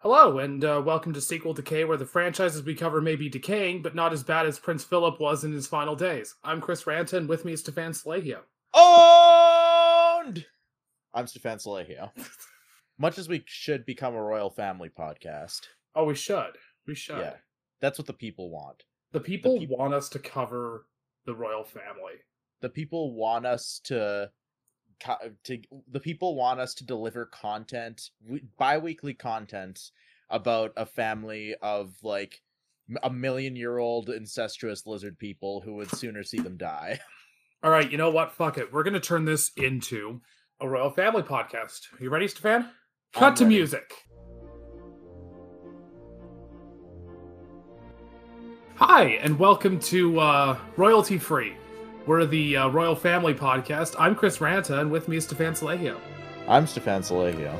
Hello, and uh, welcome to Sequel Decay, where the franchises we cover may be decaying, but not as bad as Prince Philip was in his final days. I'm Chris Ranta, and with me is Stefan Salehio. Owned! I'm Stefan Salehio. Much as we should become a royal family podcast. Oh, we should. We should. Yeah. That's what the people want. The people peop- want us to cover the royal family. The people want us to to the people want us to deliver content, we- bi-weekly content about a family of like a million year old incestuous lizard people who would sooner see them die. All right, you know what? Fuck it. We're going to turn this into a royal family podcast. You ready, Stefan? Cut I'm to ready. music. Hi, and welcome to uh, Royalty Free. We're the uh, Royal Family Podcast. I'm Chris Ranta, and with me is Stefan Salehio. I'm Stefan Salehio.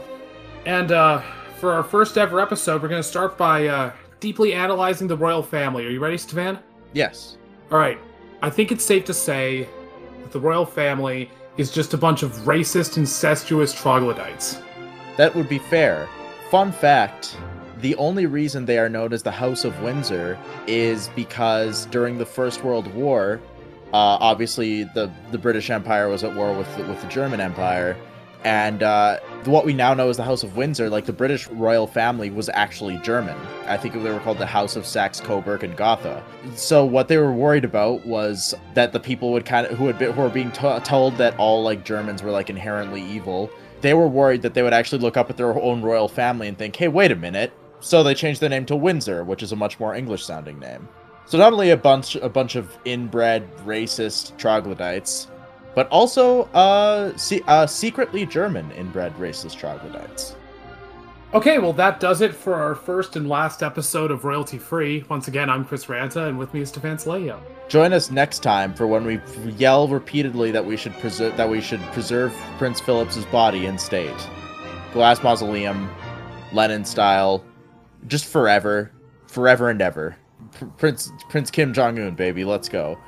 And uh, for our first ever episode, we're going to start by uh, deeply analyzing the royal family. Are you ready, Stefan? Yes. All right. I think it's safe to say that the royal family is just a bunch of racist, incestuous troglodytes. That would be fair. Fun fact the only reason they are known as the House of Windsor is because during the First World War, uh, obviously the, the British Empire was at war with the, with the German Empire, and uh, what we now know as the House of Windsor, like the British royal family, was actually German. I think they were called the House of Saxe, Coburg, and Gotha. So what they were worried about was that the people would kind of who had been, who were being to- told that all like Germans were like inherently evil they were worried that they would actually look up at their own royal family and think, hey, wait a minute. So they changed their name to Windsor, which is a much more English sounding name. So not only a bunch a bunch of inbred racist troglodytes, but also uh, se- uh secretly German inbred racist troglodytes. Okay, well, that does it for our first and last episode of Royalty Free. Once again, I'm Chris Ranta, and with me is Stefan Salehio. Join us next time for when we yell repeatedly that we should preserve that we should preserve Prince Philip's body in state. Glass mausoleum, Lenin style, just forever, forever and ever. Pr- Prince Prince Kim Jong Un, baby, let's go.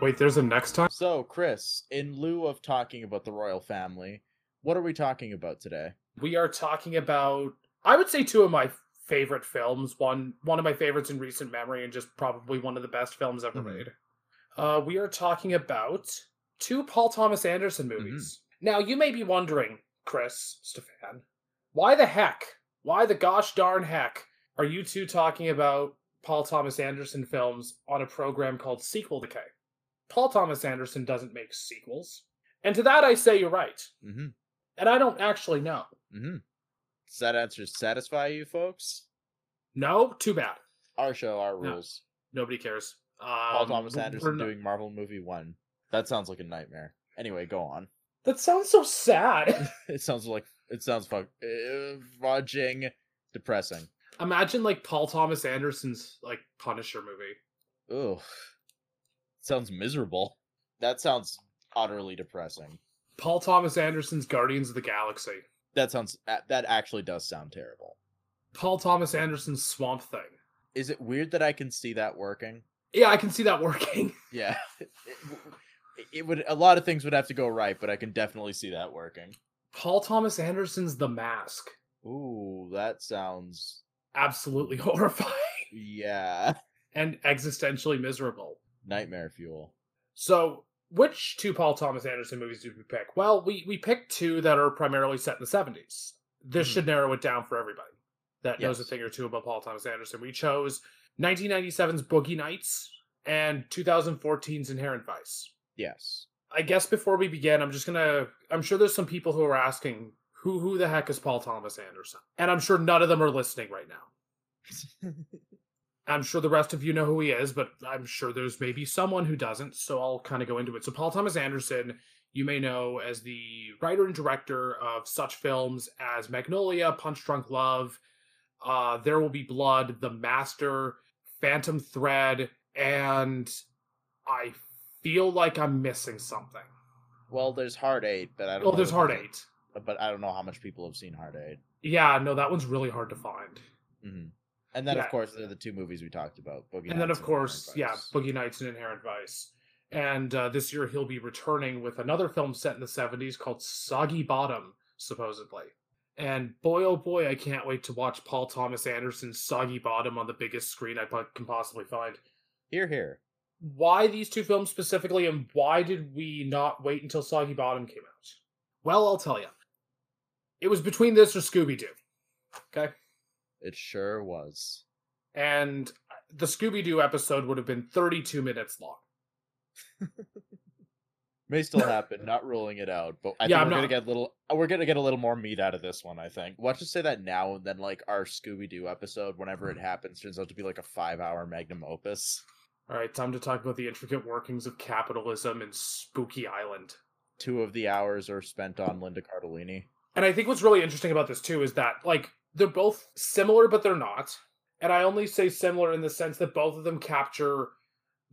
Wait, there's a next time? So, Chris, in lieu of talking about the royal family, what are we talking about today? We are talking about, I would say, two of my favorite films. One, one of my favorites in recent memory, and just probably one of the best films ever Mhm. made. Uh, we are talking about two Paul Thomas Anderson movies. Now, you may be wondering, Chris, Stefan, why the heck, why the gosh darn heck are you two talking about Paul Thomas Anderson films on a program called Sequel Decay? Paul Thomas Anderson doesn't make sequels. And to that I say you're right. Mm-hmm. And I don't actually know. Mm-hmm. Does that answer satisfy you, folks? No, too bad. Our show, our No. rules. Nobody cares. Um, Paul Thomas Anderson doing Marvel movie one. That sounds like a nightmare. Anyway, go on. That sounds so sad. It sounds like it sounds fuck uh, fudging depressing. Imagine like Paul Thomas Anderson's like Punisher movie. Ugh. Sounds miserable. That sounds utterly depressing. Paul Thomas Anderson's Guardians of the Galaxy. That sounds that actually does sound terrible. Paul Thomas Anderson's Swamp Thing. Is it weird that I can see that working? Yeah, I can see that working. Yeah. It, it would a lot of things would have to go right, but I can definitely see that working. Paul Thomas Anderson's The Mask. Ooh, that sounds Absolutely horrifying yeah. and existentially miserable. Nightmare fuel. So, which two Paul Thomas Anderson movies did we pick? Well, we we picked two that are primarily set in the 70s. This Mhm. should narrow it down for everybody that knows a thing or two about Paul Thomas Anderson. We chose 1997's Boogie Nights and 2014's Inherent Vice. Yes. I guess before we begin, I'm just gonna. I'm sure there's some people who are asking who who the heck is Paul Thomas Anderson, and I'm sure none of them are listening right now. I'm sure the rest of you know who he is, but I'm sure there's maybe someone who doesn't. So I'll kind of go into it. So Paul Thomas Anderson, you may know as the writer and director of such films as Magnolia, Punch Drunk Love, uh, There Will Be Blood, The Master, Phantom Thread, and I feel like I'm missing something. well, there's Hard Eight, but I don't. Oh, know there's it- Eight. But I don't know how much people have seen Hard Eight. Yeah, no, that one's really hard to find. hmm And then, Yeah. of course, there are the two movies we talked about. Boogie and then, Nights of course, yeah. Boogie Nights and Inherent Vice. And uh, this year he'll be returning with another film set in the 70s called Soggy Bottom, supposedly. And boy, oh boy, I can't wait to watch Paul Thomas Anderson's Soggy Bottom on the biggest screen I can possibly find. Here, here. Why these two films specifically, and why did we not wait until Soggy Bottom came out? Well, I'll tell you. It was between this or Scooby Doo. Okay? It sure was. And the Scooby Doo episode would have been 32 minutes long. May still happen, not ruling it out, but I Yeah, think I'm we're gonna get a little we're gonna get a little more meat out of this one, I think. Let's just say that now and then like our Scooby Doo episode, whenever it happens, turns out to be like a five hour magnum opus. All right, time to talk about the intricate workings of capitalism in Spooky Island. Two of the hours are spent on Linda Cardellini. And I think what's really interesting about this too is that like they're both similar but they're not. And I only say similar in the sense that both of them capture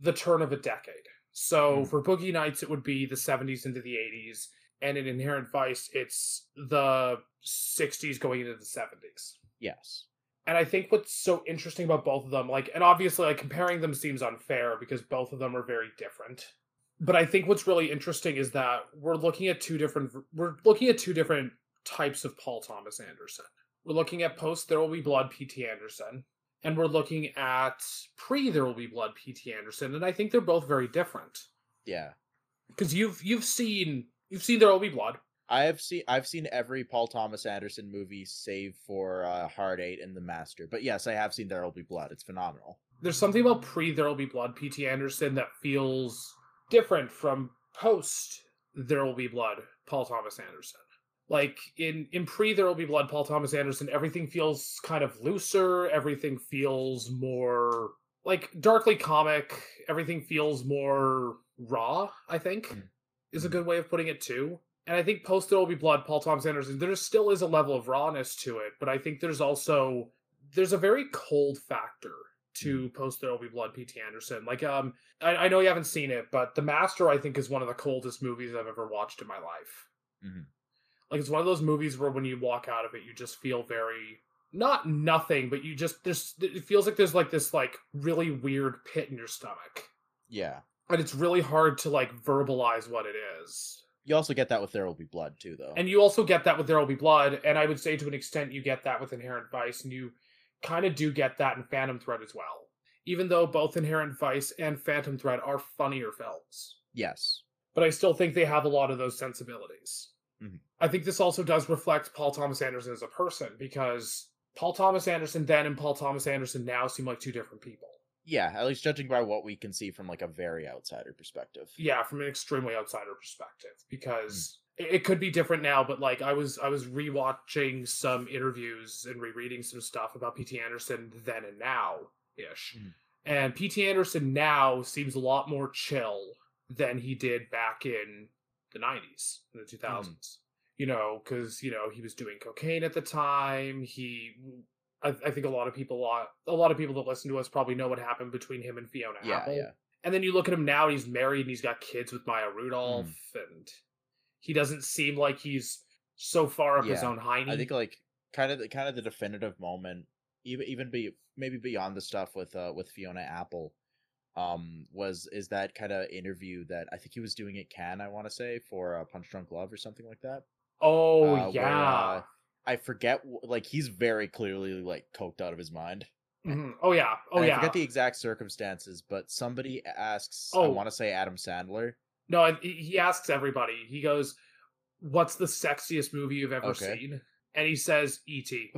the turn of a decade. So Mm. for Boogie Nights it would be the 70s into the 80s and in Inherent Vice it's the 60s going into the 70s. Yes. And I think what's so interesting about both of them, like, and obviously, like, comparing them seems unfair because both of them are very different. But I think what's really interesting is that we're looking at two different, we're looking at two different types of Paul Thomas Anderson. We're looking at post There Will Be Blood P.T. Anderson, and we're looking at pre There Will Be Blood P.T. Anderson, and I think they're both very different Yeah. because you've you've seen you've seen There Will Be Blood. I have seen I've seen every Paul Thomas Anderson movie save for uh, Hard Eight and The Master. But yes, I have seen There'll Be Blood. It's phenomenal. there's something about pre There Will Be Blood P.T. Anderson that feels different from post There Will Be Blood Paul Thomas Anderson. Like in in pre There Will Be Blood Paul Thomas Anderson, everything feels kind of looser. Everything feels more like darkly comic. Everything feels more raw. I think Mm. is a good way of putting it too. And I think post There Will Be Blood Paul Thomas Anderson, there still is a level of rawness to it, but I think there's also there's a very cold factor to post There Will Be Blood P.T. Anderson. Like, um, I, I know you haven't seen it, but The Master, I think, is one of the coldest movies I've ever watched in my life. Mhm. Like, it's one of those movies where when you walk out of it, you just feel very not nothing, but you just there's it feels like there's like this like really weird pit in your stomach, Yeah. and it's really hard to like verbalize what it is. You also get that with There Will Be Blood too, though. And you also get that with There Will Be Blood, and I would say to an extent you get that with Inherent Vice, and you kind of do get that in Phantom Thread as well. Even though both Inherent Vice and Phantom Thread are funnier films. yes. But I still think they have a lot of those sensibilities. I think this also does reflect Paul Thomas Anderson as a person, because Paul Thomas Anderson then and Paul Thomas Anderson now seem like two different people. Yeah, at least judging by what we can see from like a very outsider perspective. yeah from an extremely outsider perspective because it, it could be different now but like i was i was rewatching some interviews and rereading some stuff about pt anderson then and now ish Mhm. and pt anderson now seems a lot more chill than he did back in the 90s in the 2000s you know because you know he was doing cocaine at the time he I, I think a lot of people, a lot, a lot of people that listen to us probably know what happened between him and Fiona Yeah, Apple. yeah. And then you look at him now, and he's married and he's got kids with Maya Rudolph, and he doesn't seem like he's so far up his own hiney. I think like kind of the kind of the definitive moment, even even be maybe beyond the stuff with uh with Fiona Apple, um was is that kind of interview that I think he was doing at Cannes, I want to say for uh, Punch Drunk Love or something like that. Oh uh, where, yeah, uh, I forget like he's very clearly like coked out of his mind. Mhm. oh yeah, oh And yeah. I forget the exact circumstances, but somebody asks, Oh. I want to say Adam Sandler. No, he asks everybody. He goes, "What's the sexiest movie you've ever Okay. seen?" And he says, "E.T."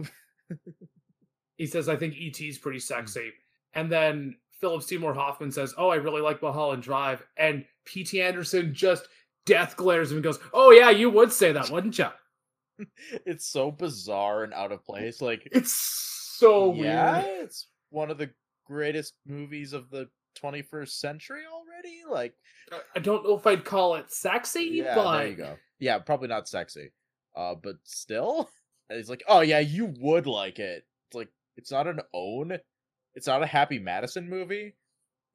he says, "I think E.T. is Hmm. pretty sexy." And then Philip Seymour Hoffman says, "Oh, I really like Mulholland Drive." And P.T. Anderson just death glares him and goes, "Oh yeah, you would say that, wouldn't you?" it's so bizarre and out of place. Like It's so yeah, weird. it's one of the greatest movies of the 21st century already. Like, I- don't know if I'd call it sexy, yeah, but there you go. Yeah, probably not sexy, uh, but still, and he's like, oh yeah, you would like it. It's like it's not an own, it's not a Happy Madison movie.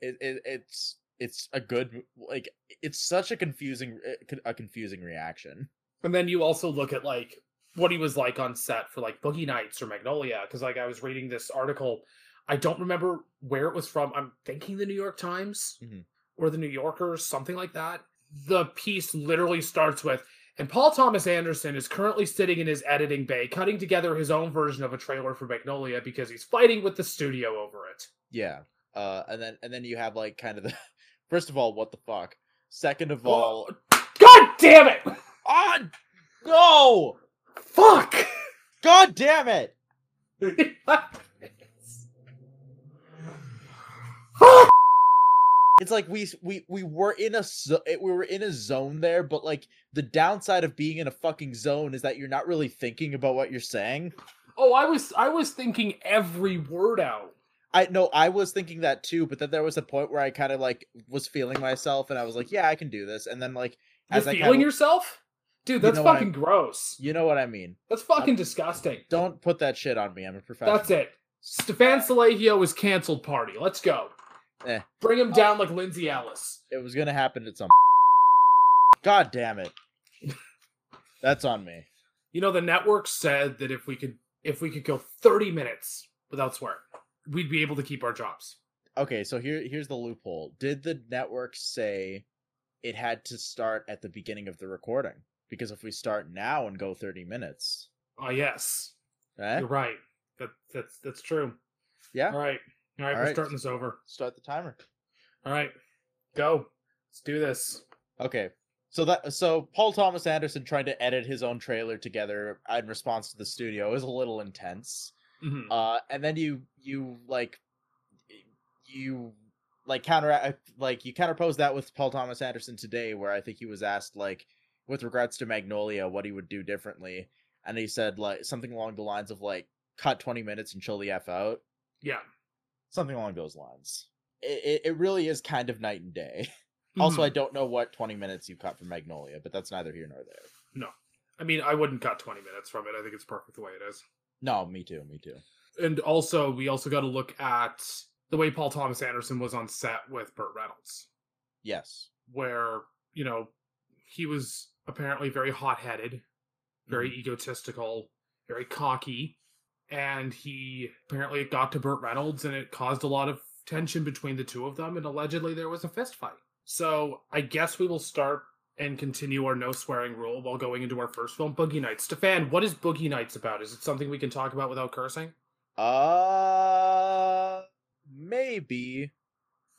It, it it's it's a good like it's such a confusing uh, a confusing reaction. And then you also look at like what he was like on set for like Boogie Nights or Magnolia, because like I was reading this article, I don't remember where it was from. I'm thinking the New York Times Mhm. or the New Yorker, something like that. The piece literally starts with, And Paul Thomas Anderson is currently sitting in his editing bay, cutting together his own version of a trailer for Magnolia because he's fighting with the studio over it. Yeah. Uh, and then and then you have like kind of the first of all, what the fuck? Second of all, God damn it! ah, no, Fuck! god damn it! It's like we we we were in a we were in a zone there, but like the downside of being in a fucking zone is that you're not really thinking about what you're saying. Oh, I was I was thinking every word out. I know I was thinking that too, but then there was a point where I kind of like was feeling myself, and I was like, "Yeah, I can do this." And then like You're as I feeling kinda, yourself? Dude, You that's know what I- fucking gross. you know what I mean. That's fucking disgusting. Don't put that shit on me. I'm a professional. That's it. Stefan Salehio is canceled party. Let's go. Eh. Bring him down like Lindsay Ellis. It was gonna happen at some. God damn it. That's on me. You know, the network said that if we could if we could go 30 minutes without swearing, we'd be able to keep our jobs. Okay, so here here's the loophole. Did the network say it had to start at the beginning of the recording? Because if we start now and go 30 minutes, Oh yes. eh? You're right. That that's that's true. Yeah. All right. All right, All we're right. starting this over. Start the timer. All right. Go. Let's do this. Okay. So that so Paul Thomas Anderson trying to edit his own trailer together in response to the studio is a little intense. Mhm. Uh and then you you like you like counter like you counterpose that with Paul Thomas Anderson today where I think he was asked like with regards to Magnolia what he would do differently and he said like something along the lines of like cut 20 minutes and chill the f out Yeah. something along those lines. It, it, it really is kind of night and day. Also. I don't know what 20 minutes you cut from Magnolia, but that's neither here nor there. No, I mean, I wouldn't cut 20 minutes from it. I think it's perfect the way it is. No, me too, me too. And also, we also got to look at the way Paul Thomas Anderson was on set with Burt Reynolds, Yes. where, you know, he was apparently very hot headed, very mm-hmm. egotistical, very cocky. And he apparently got to Burt Reynolds and it caused a lot of tension between the two of them. And allegedly, there was a fist fight. So I guess we will start and continue our no swearing rule while going into our first film, Boogie Nights. Stefan, what is Boogie Nights about? Is it something we can talk about without cursing? Uh, maybe.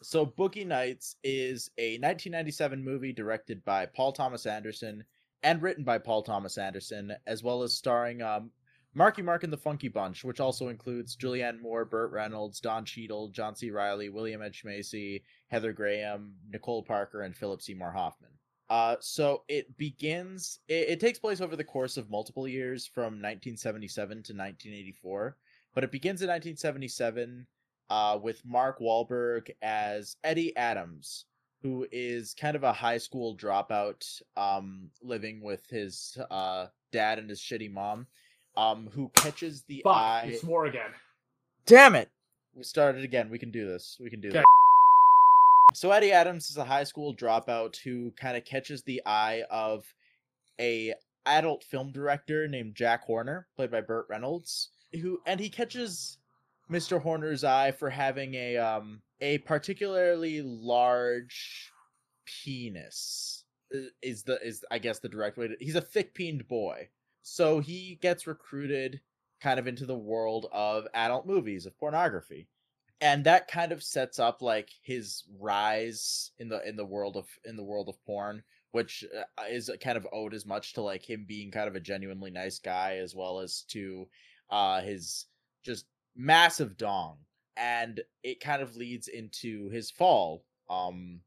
So, Boogie Nights is a 1997 movie directed by Paul Thomas Anderson and written by Paul Thomas Anderson, as well as starring um, Marky Mark and the Funky Bunch, which also includes Julianne Moore, Burt Reynolds, Don Cheadle, John C. Reilly, William H. Macy, Heather Graham, Nicole Parker, and Philip Seymour Hoffman. Uh, so it begins. It, it takes place over the course of multiple years, from 1977 to 1984. But it begins in 1977 uh, with Mark Wahlberg as Eddie Adams, who is kind of a high school dropout, um, living with his uh, dad and his shitty mom, um, who catches the Fuck, eye. you swore again. Damn it! We started again. We can do this. We can do Okay. this. So Eddie Adams is a high school dropout who kind of catches the eye of a adult film director named Jack Horner, played by Burt Reynolds, who and he catches Mr. Horner's eye for having a um a particularly large penis. Is the is I guess the direct way to he's a thick peened boy. So he gets recruited kind of into the world of adult movies of pornography and that kind of sets up like his rise in the in the world of in the world of porn which uh, is kind of owed as much to like him being kind of a genuinely nice guy as well as to uh his just massive dong and it kind of leads into his fall um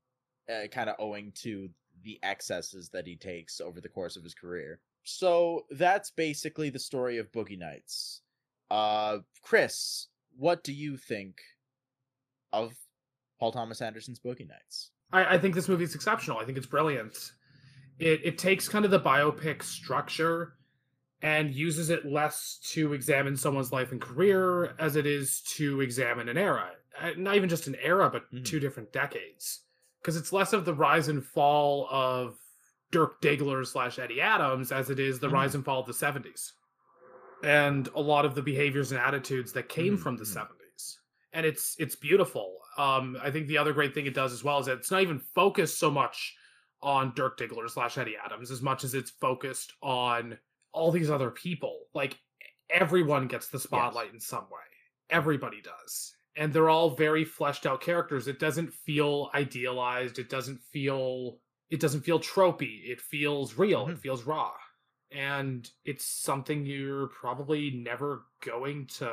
uh, kind of owing to the excesses that he takes over the course of his career. So that's basically the story of boogie nights. Uh chris what do you think of paul thomas anderson's boogie nights I, I think this movie is exceptional. I think it's brilliant. It it takes kind of the biopic structure and uses it less to examine someone's life and career as it is to examine an era. Uh, Not even just an era, but Mhm. two different decades. Because it's less of the rise and fall of Dirk Diggler slash Eddie Adams as it is the Mhm. rise and fall of the 70s. And a lot of the behaviors and attitudes that came Mhm, from the mhm. 70s. And it's it's beautiful. Um, I think the other great thing it does as well is that it's not even focused so much on Dirk Diggler slash Eddie Adams as much as it's focused on all these other people. Like everyone gets the spotlight yes. in some way. Everybody does. And they're all very fleshed out characters. It doesn't feel idealized. It doesn't feel it doesn't feel tropey. It feels real. Mm-hmm. It feels raw. And it's something you're probably never going to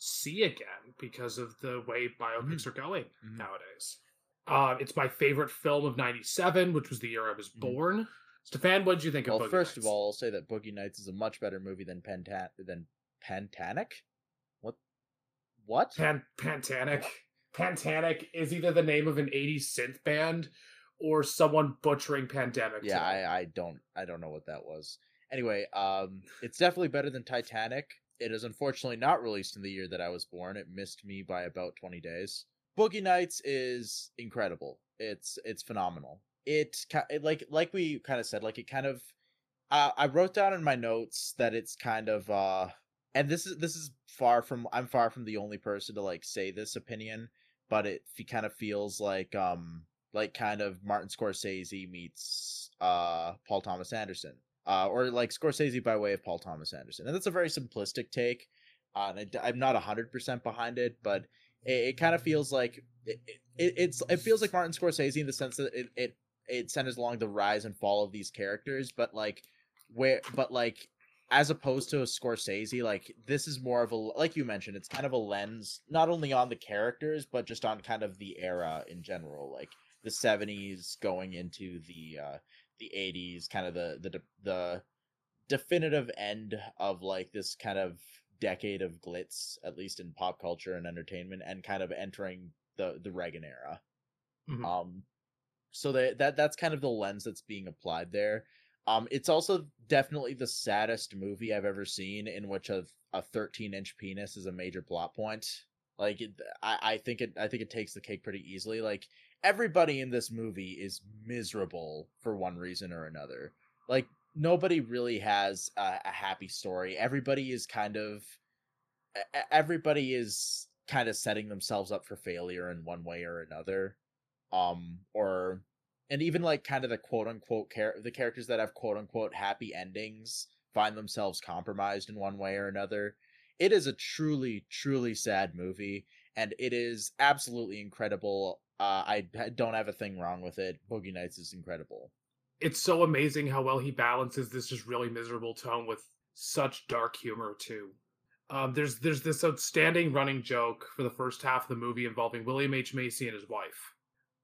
see again because of the way biopics mm-hmm. are going mm-hmm. nowadays. Uh, it's my favorite film of '97, which was the year I was mm-hmm. born. Stefan, what did you think well, of Well, first Nights? of all, I'll say that Boogie Nights is a much better movie than Pentan than Pantanic. What? What? Pan Pantanic. Pantanic is either the name of an '80s synth band or someone butchering Pandemic. Yeah, I, I don't I don't know what that was. Anyway, um, it's definitely better than Titanic. It is unfortunately not released in the year that I was born. It missed me by about 20 days. Boogie Nights is incredible. It's it's phenomenal. It, it like like we kind of said like it kind of uh, I wrote down in my notes that it's kind of uh and this is this is far from I'm far from the only person to like say this opinion, but it kind of feels like um like kind of Martin Scorsese meets uh Paul Thomas Anderson uh, or like Scorsese by way of Paul Thomas Anderson. And that's a very simplistic take. Uh, and I, am not hundred percent behind it, but it, it kind of feels like it, it, it's it feels like Martin Scorsese in the sense that it, it it centers along the rise and fall of these characters, but like where but like as opposed to a Scorsese, like this is more of a like you mentioned, it's kind of a lens not only on the characters but just on kind of the era in general, like the 70s going into the uh the 80s kind of the the the definitive end of like this kind of decade of glitz at least in pop culture and entertainment and kind of entering the the Reagan era. Mm-hmm. um so that that that's kind of the lens that's being applied there. Um it's also definitely the saddest movie i've ever seen in which a a 13 inch penis is a major plot point. Like it, I, I think it i think it takes the cake pretty easily. Like everybody in this movie is miserable for one reason or another. Like nobody really has a, a happy story. Everybody is kind of everybody is kind of setting themselves up for failure in one way or another. Um or and even like kind of the quote unquote char- the characters that have quote unquote happy endings find themselves compromised in one way or another. It is a truly truly sad movie and it is absolutely incredible uh, I don't have a thing wrong with it. Boogie Nights is incredible. It's so amazing how well he balances this just really miserable tone with such dark humor too. Um, there's there's this outstanding running joke for the first half of the movie involving William H Macy and his wife,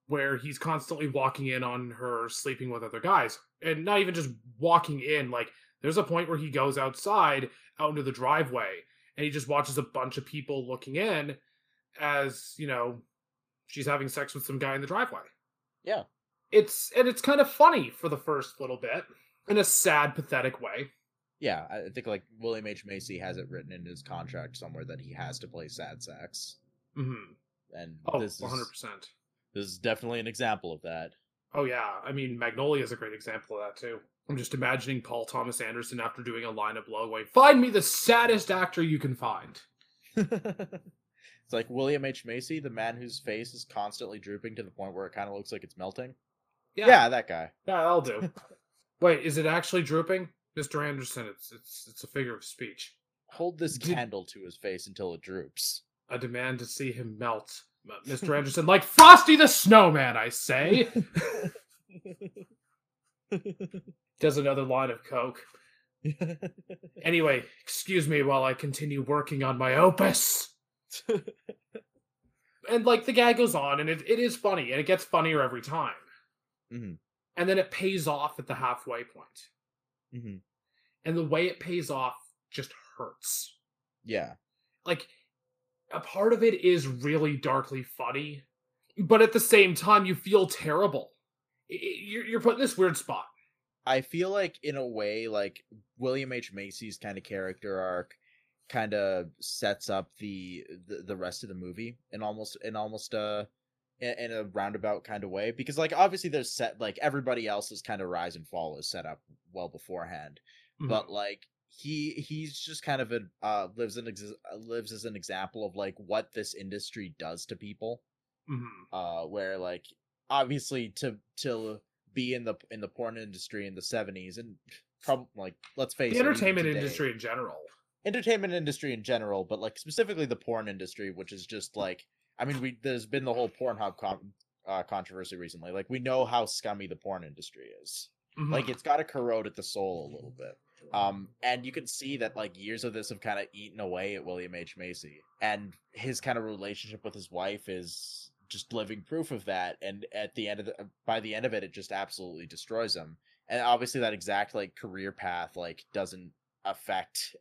where he's constantly walking in on her sleeping with other guys, and not even just walking in. Like there's a point where he goes outside out into the driveway, and he just watches a bunch of people looking in, as you know she's having sex with some guy in the driveway. Yeah. It's and it's kind of funny for the first little bit in a sad, pathetic way. Yeah, I think like William H Macy has it written in his contract somewhere that he has to play sad sex. Mm-hmm. And oh, this 100%. Is, this is definitely an example of that. Oh yeah, I mean Magnolia is a great example of that too. I'm just imagining Paul Thomas Anderson after doing a line of blow going, "Find me the saddest actor you can find." It's like William H. Macy, the man whose face is constantly drooping to the point where it kind of looks like it's melting. Yeah, yeah that guy. Yeah, I'll do. Wait, is it actually drooping, Mr. Anderson? It's it's it's a figure of speech. Hold this Did... candle to his face until it droops. I demand to see him melt, Mr. Anderson, like Frosty the Snowman. I say. Does another line of coke. anyway, excuse me while I continue working on my opus. and like the gag goes on, and it, it is funny, and it gets funnier every time. Mm-hmm. And then it pays off at the halfway point. Mm-hmm. And the way it pays off just hurts. Yeah. Like, a part of it is really darkly funny, but at the same time, you feel terrible. You're, you're put in this weird spot. I feel like, in a way, like William H. Macy's kind of character arc kind of sets up the, the, the rest of the movie in almost in almost a in, a roundabout kind of way because like obviously there's set like everybody else's kind of rise and fall is set up well beforehand mm-hmm. but like he he's just kind of a uh lives an ex- lives as an example of like what this industry does to people mm-hmm. uh where like obviously to to be in the in the porn industry in the 70s and probably like let's face the it entertainment today- industry in general. Entertainment industry in general, but like specifically the porn industry, which is just like I mean, we there's been the whole Pornhub con- uh, controversy recently. Like we know how scummy the porn industry is. Mhm. Like it's got to corrode at the soul a little bit. Um, and you can see that like years of this have kind of eaten away at William H Macy, and his kind of relationship with his wife is just living proof of that. And at the end of the by the end of it, it just absolutely destroys him. And obviously, that exact like career path like doesn't affect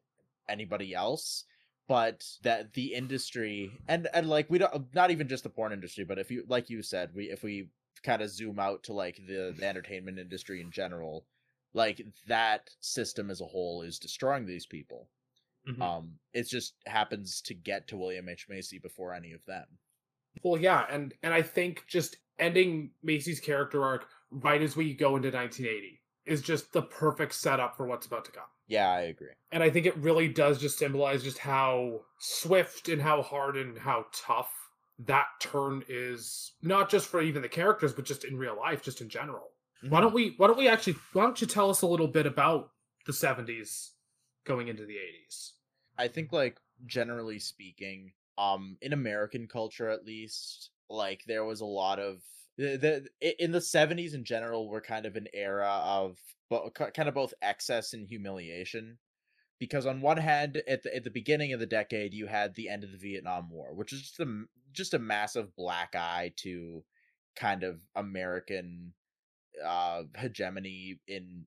anybody else but that the industry and and like we don't not even just the porn industry but if you like you said we if we kind of zoom out to like the, the entertainment industry in general like that system as a whole is destroying these people Mhm. um it just happens to get to william h macy before any of them Well, yeah, and and I think just ending Macy's character arc right as we go into 1980 is just the perfect setup for what's about to come. Yeah i agree And I think it really does just symbolize just how swift and how hard and how tough that turn is not just for even the characters but just in real life just in general. Why don't we why don't we actually why don't you tell us a little bit about the 70s going into the 80s? I think like generally speaking, um, in American culture at least, like there was a lot of the, the in the seventies in general were kind of an era of bo- kind of both excess and humiliation, because on one hand, at the at the beginning of the decade, you had the end of the Vietnam War, which is just a just a massive black eye to kind of American uh hegemony in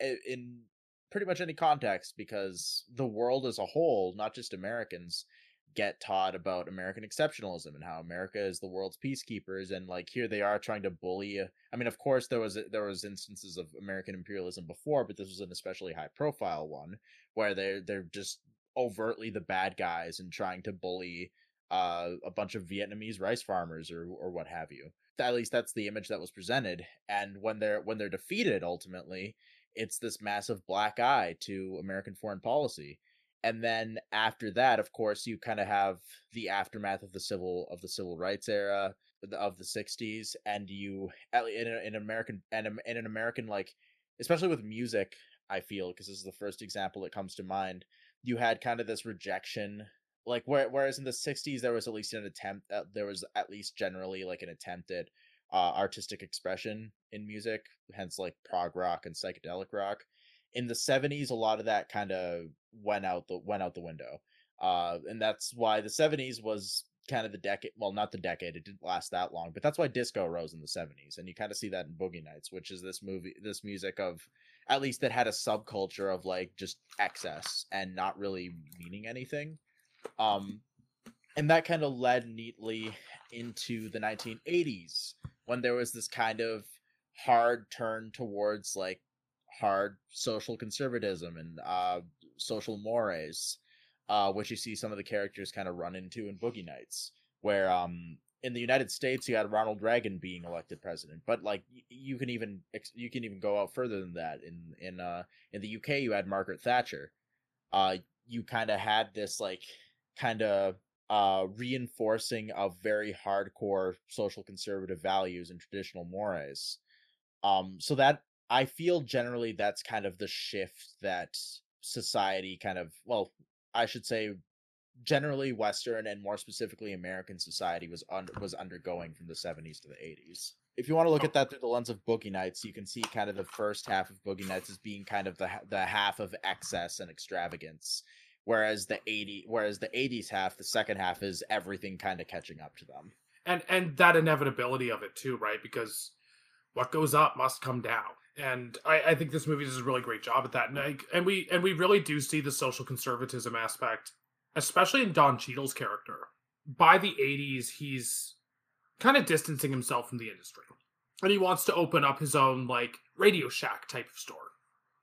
in pretty much any context because the world as a whole, not just Americans, get taught about American exceptionalism and how America is the world's peacekeepers and like here they are trying to bully I mean of course there was there was instances of American imperialism before but this was an especially high profile one where they're they're just overtly the bad guys and trying to bully uh, a bunch of Vietnamese rice farmers or or what have you at least that's the image that was presented and when they're when they're defeated ultimately it's this massive black eye to American foreign policy. And then after that, of course, you kind of have the aftermath of the civil of the civil rights era of the '60s, and you in, a, in American and in an American like, especially with music, I feel because this is the first example that comes to mind. You had kind of this rejection, like where, whereas in the '60s there was at least an attempt, uh, there was at least generally like an attempt at uh, artistic expression in music, hence like prog rock and psychedelic rock. In the 70s, a lot of that kind of went out the went out the window, uh, and that's why the 70s was kind of the decade. Well, not the decade; it didn't last that long, but that's why disco rose in the 70s, and you kind of see that in Boogie Nights, which is this movie, this music of at least that had a subculture of like just excess and not really meaning anything. Um, and that kind of led neatly into the 1980s when there was this kind of hard turn towards like hard social conservatism and uh social mores uh which you see some of the characters kind of run into in boogie nights where um in the united states you had ronald reagan being elected president but like you can even you can even go out further than that. In in uh in the uk you had margaret thatcher. Uh you kind of had this like kind of uh reinforcing of very hardcore social conservative values and traditional mores. Um so that i feel generally that's kind of the shift that society kind of well i should say generally western and more specifically american society was un- was undergoing from the 70s to the 80s if you want to look oh. at that through the lens of boogie nights you can see kind of the first half of boogie nights as being kind of the the half of excess and extravagance whereas the 80 whereas the 80s half the second half is everything kind of catching up to them. And and that inevitability of it too right? Because what goes up must come down and i i think this movie does a really great job at that and I, and we and we really do see the social conservatism aspect especially in don Cheadle's character by the 80s he's kind of distancing himself from the industry and he wants to open up his own like radio shack type of store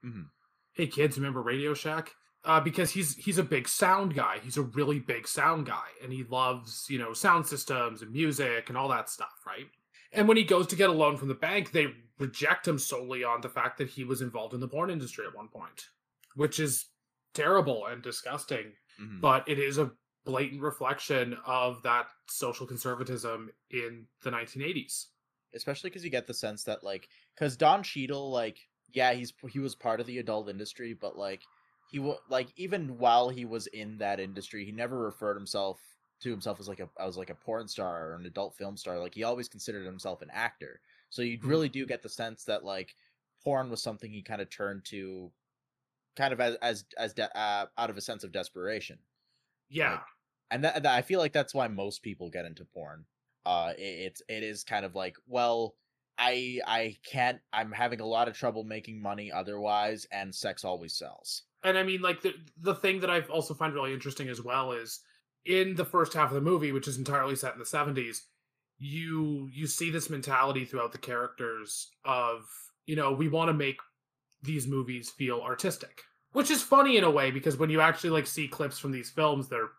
Mhm. hey kids remember radio shack uh, because he's he's a big sound guy. He's a really big sound guy, and he loves you know sound systems and music and all that stuff, right? And when he goes to get a loan from the bank, they reject him solely on the fact that he was involved in the porn industry at one point, which is terrible and disgusting. Mhm. But it is a blatant reflection of that social conservatism in the 1980s. especially because you get the sense that like because Don Cheadle like yeah he's he was part of the adult industry, but like he like even while he was in that industry, he never referred himself to himself as like a as like a porn star or an adult film star. Like he always considered himself an actor. So you Mhm. really do get the sense that like porn was something he kind of turned to, kind of as as as de- uh, out of a sense of desperation. Yeah. And that, that I feel like that's why most people get into porn. Uh, it, it's it is kind of like well. I I can't I'm having a lot of trouble making money otherwise and sex always sells. and I mean, like the the thing that I've also find really interesting as well is in the first half of the movie, which is entirely set in the seventies, you you see this mentality throughout the characters of you know we want to make these movies feel artistic, which is funny in a way because when you actually like see clips from these films, they're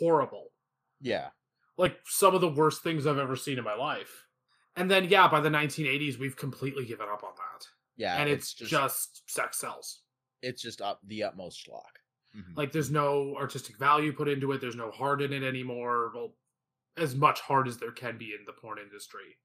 horrible, Yeah. like some of the worst things I've ever seen in my life. And then yeah, by the 1980s, we've completely given up on that, Yeah. and it's, just sex sells. it's just up the utmost schlock. Mhm. Like there's no artistic value put into it. There's no heart in it anymore. Well, as much heart as there can be in the porn industry.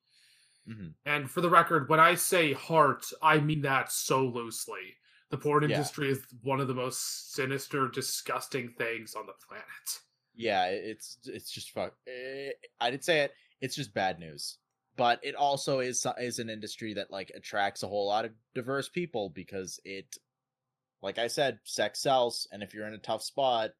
Mhm. And for the record, when I say heart, I mean that so loosely. The porn Yeah. industry is one of the most sinister, disgusting things on the planet. Yeah, it's it's just fuck. eh, I did say it. It's just bad news. But it also is is an industry that like attracts a whole lot of diverse people because it, like I said, sex sells, and if you're in a tough spot,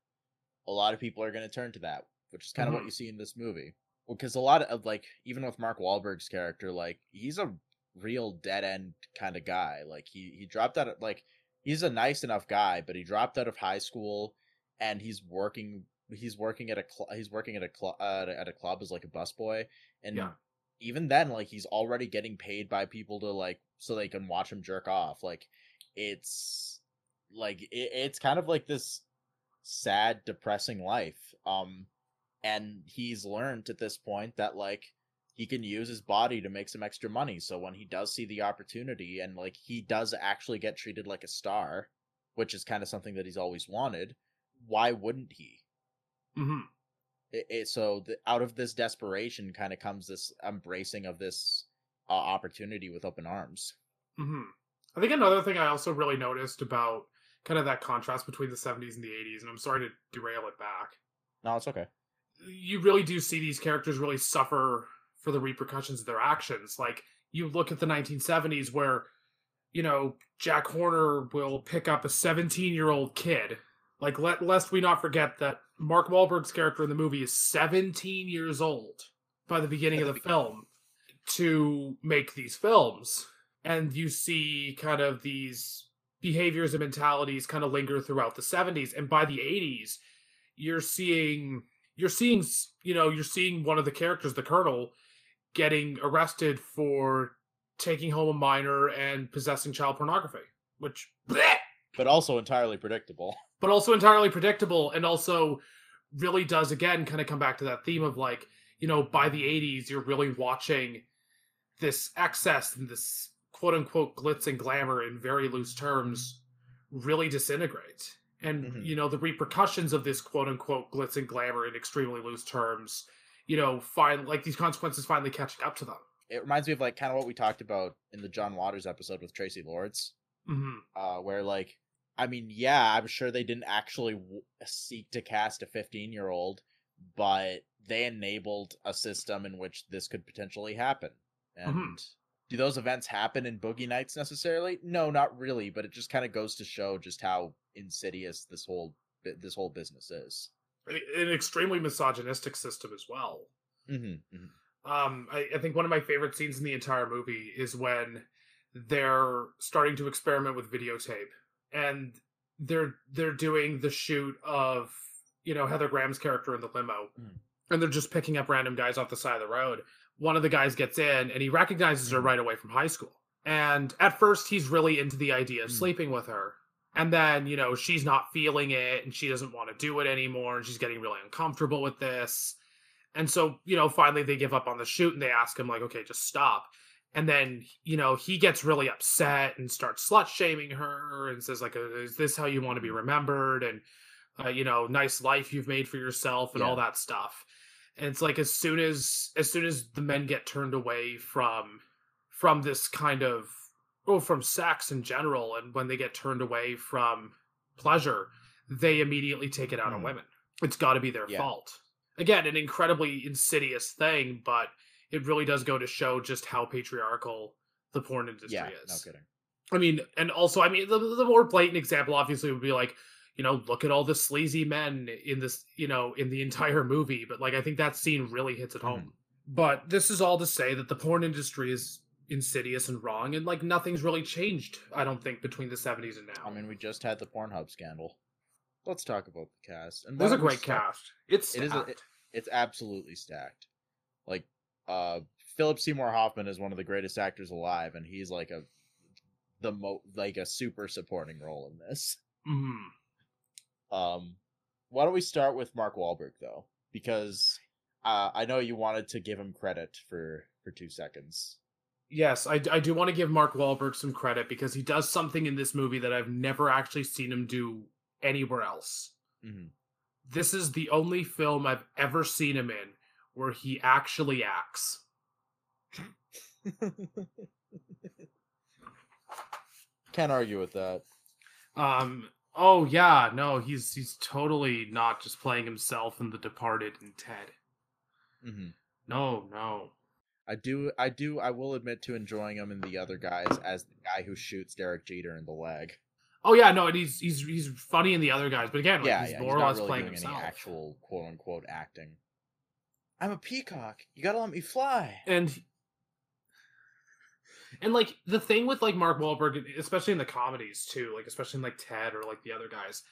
a lot of people are going to turn to that, which is kind of Mhm. what you see in this movie. Because a lot of like even with Mark Wahlberg's character, like he's a real dead end kind of guy. Like he he dropped out of like he's a nice enough guy, but he dropped out of high school and he's working he's working at a cl- he's working at a club uh, at a club as like a busboy and Yeah. even then like he's already getting paid by people to like so they can watch him jerk off like it's like it, it's kind of like this sad depressing life um and he's learned at this point that like he can use his body to make some extra money so when he does see the opportunity and like he does actually get treated like a star which is kind of something that he's always wanted why wouldn't he mm-hmm. it, it, so the, out of this desperation kind of comes this embracing of this uh, opportunity with open arms mm-hmm. I think another thing I also really noticed about kind of that contrast between the 70s and the 80s, and I'm sorry to derail it back, no it's okay you really do see these characters really suffer for the repercussions of their actions. Like you look at the 1970s where, you know, Jack Horner will pick up a 17 year old kid. Like let lest we not forget that Mark Wahlberg's character in the movie is 17 years old by the beginning of the film to make these films. And you see kind of these behaviors and mentalities kind of linger throughout the 70s. And by the 80s, you're seeing you're seeing you know you're seeing one of the characters the colonel getting arrested for taking home a minor and possessing child pornography which bleh, but also entirely predictable but also entirely predictable and also really does again kind of come back to that theme of like you know by the 80s you're really watching this excess and this quote unquote glitz and glamour in very loose terms really disintegrate and Mhm. you know the repercussions of this quote unquote glitz and glamour in extremely loose terms you know find like these consequences finally catching up to them it reminds me of like kind of what we talked about in the john waters episode with traci lords hmm uh where like i mean yeah i'm sure they didn't actually w- seek to cast a 15 year old but they enabled a system in which this could potentially happen and Mhm. Do those events happen in boogie nights necessarily no not really but it just kind of goes to show just how insidious this whole this whole business is an extremely misogynistic system as well mm-hmm, Um, I, I think one of my favorite scenes in the entire movie is when they're starting to experiment with videotape, and they're they're doing the shoot of you know Heather Graham's character in the limo, Mm. and they're just picking up random guys off the side of the road. One of the guys gets in, and he recognizes her right away from high school. And at first, he's really into the idea of Mm. sleeping with her. And then, you know, she's not feeling it and she doesn't want to do it anymore. And she's getting really uncomfortable with this. And so, you know, finally they give up on the shoot and they ask him, like, okay, just stop. And then, you know, he gets really upset and starts slut shaming her and says, like, "Uh, is this how you want to be remembered? And, uh, you know, nice life you've made for yourself and all that stuff. And it's like as soon as as soon as the men get turned away from from this kind of well from sex in general and when they get turned away from pleasure they immediately take it out on Mm. women it's got to be their Yeah. fault again an incredibly insidious thing but it really does go to show just how patriarchal the porn industry Yeah, is no kidding. I mean, and also, I mean, the, the more blatant example obviously would be like, you know, look at all the sleazy men in this, you know, in the entire movie. But like, I think that scene really hits it Mhm. home. But this is all to say that the porn industry is insidious and wrong, and like nothing's really changed. I don't think between the seventies and now. I mean, we just had the Pornhub scandal. Let's talk about the cast. And there's a great cast. It's It is a- it- It's absolutely stacked. Like, uh, Philip Seymour Hoffman is one of the greatest actors alive, and he's like a the mo like a super supporting role in this. Mhm. Um, why don't we start with Mark Wahlberg though? Because uh, I know you wanted to give him credit for for two seconds. Yes, I, I do want to give Mark Wahlberg some credit because he does something in this movie that I've never actually seen him do anywhere else. Mhm. This is the only film I've ever seen him in where he actually acts. Can't argue with that. Um oh yeah, no, he's he's totally not just playing himself in The Departed and Ted. hmm No, no. I do, I do, I will admit to enjoying him in the other guys as the guy who shoots Derek Jeter in the leg. Oh yeah, no, and he's he's he's funny in the other guys, but again, like, yeah, he's yeah, more he's or less really playing himself. any actual quote unquote acting. I'm a peacock. You gotta let me fly. and and like the thing with like Mark Wahlberg, especially in the comedies too, like especially in like Ted or like the other guys,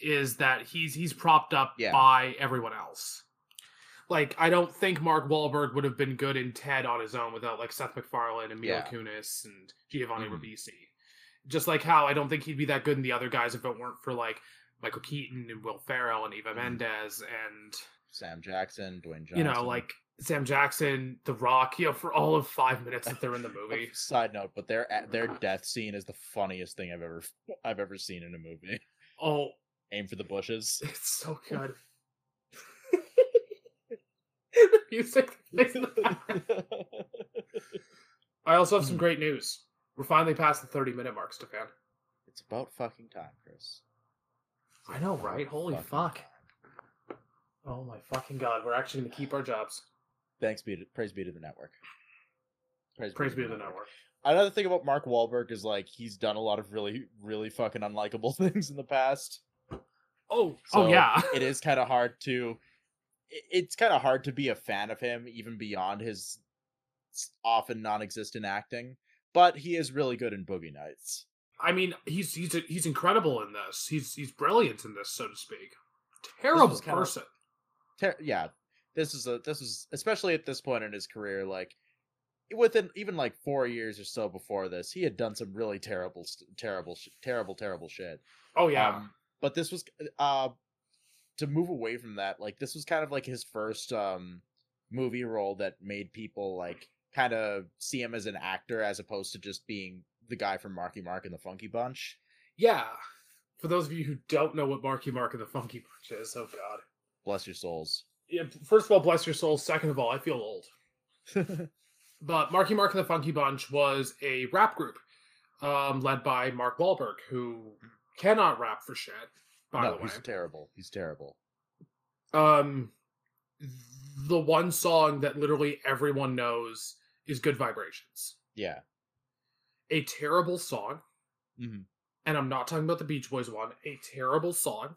is that he's he's propped up Yeah. by everyone else. Like I don't think Mark Wahlberg would have been good in Ted on his own without like Seth MacFarlane and Mila Yeah. Kunis and Giovanni Mhm. Ribisi. Just like how I don't think he'd be that good in the other guys if it weren't for like Michael Keaton and Will Ferrell and Eva Mhm. Mendes and Sam Jackson, Dwayne Johnson. you know like Sam Jackson, The Rock, you know, for all of five minutes that they're in the movie. Side note, but their their death scene is the funniest thing I've ever I've ever seen in a movie. Oh, Aim for the bushes. it's so good. the music that plays in the background. I also have some great news. We're finally past the 30 minute mark, Stefan. it's about fucking time, Chris. I know, right? Holy fuck. time. Oh my fucking god, we're actually gonna keep our jobs. Thanks be to praise be to the network. Praise be to the network. Another thing about Mark Wahlberg is like he's done a lot of really, really fucking unlikable things in the past. Oh, So oh yeah. it is kind of hard to it's kind of hard to be a fan of him even beyond his often non-existent acting but he is really good in boogie nights I mean, he's he's he's incredible in this. He's he's brilliant in this, so to speak. Terrible was kinda- person. Ter- yeah this is a this is especially at this point in his career like within even like four years or so before this he had done some really terrible terrible terrible terrible shit Oh yeah. Um, but this was uh to move away from that, like this was kind of like his first um movie role that made people like kind of see him as an actor as opposed to just being the guy from Marky Mark and the Funky Bunch. Yeah. For those of you who don't know what Marky Mark and the Funky Bunch is, oh god. Bless your souls. Yeah, first of all, bless your soul. Second of all, I feel old. But Marky Mark and the Funky Bunch was a rap group um, led by Mark Wahlberg, who cannot rap for shit, by no, the way. he's terrible. He's terrible. Um, the one song that literally everyone knows is Good Vibrations. Yeah. A terrible song, Mhm. and I'm not talking about the Beach Boys one, a terrible song.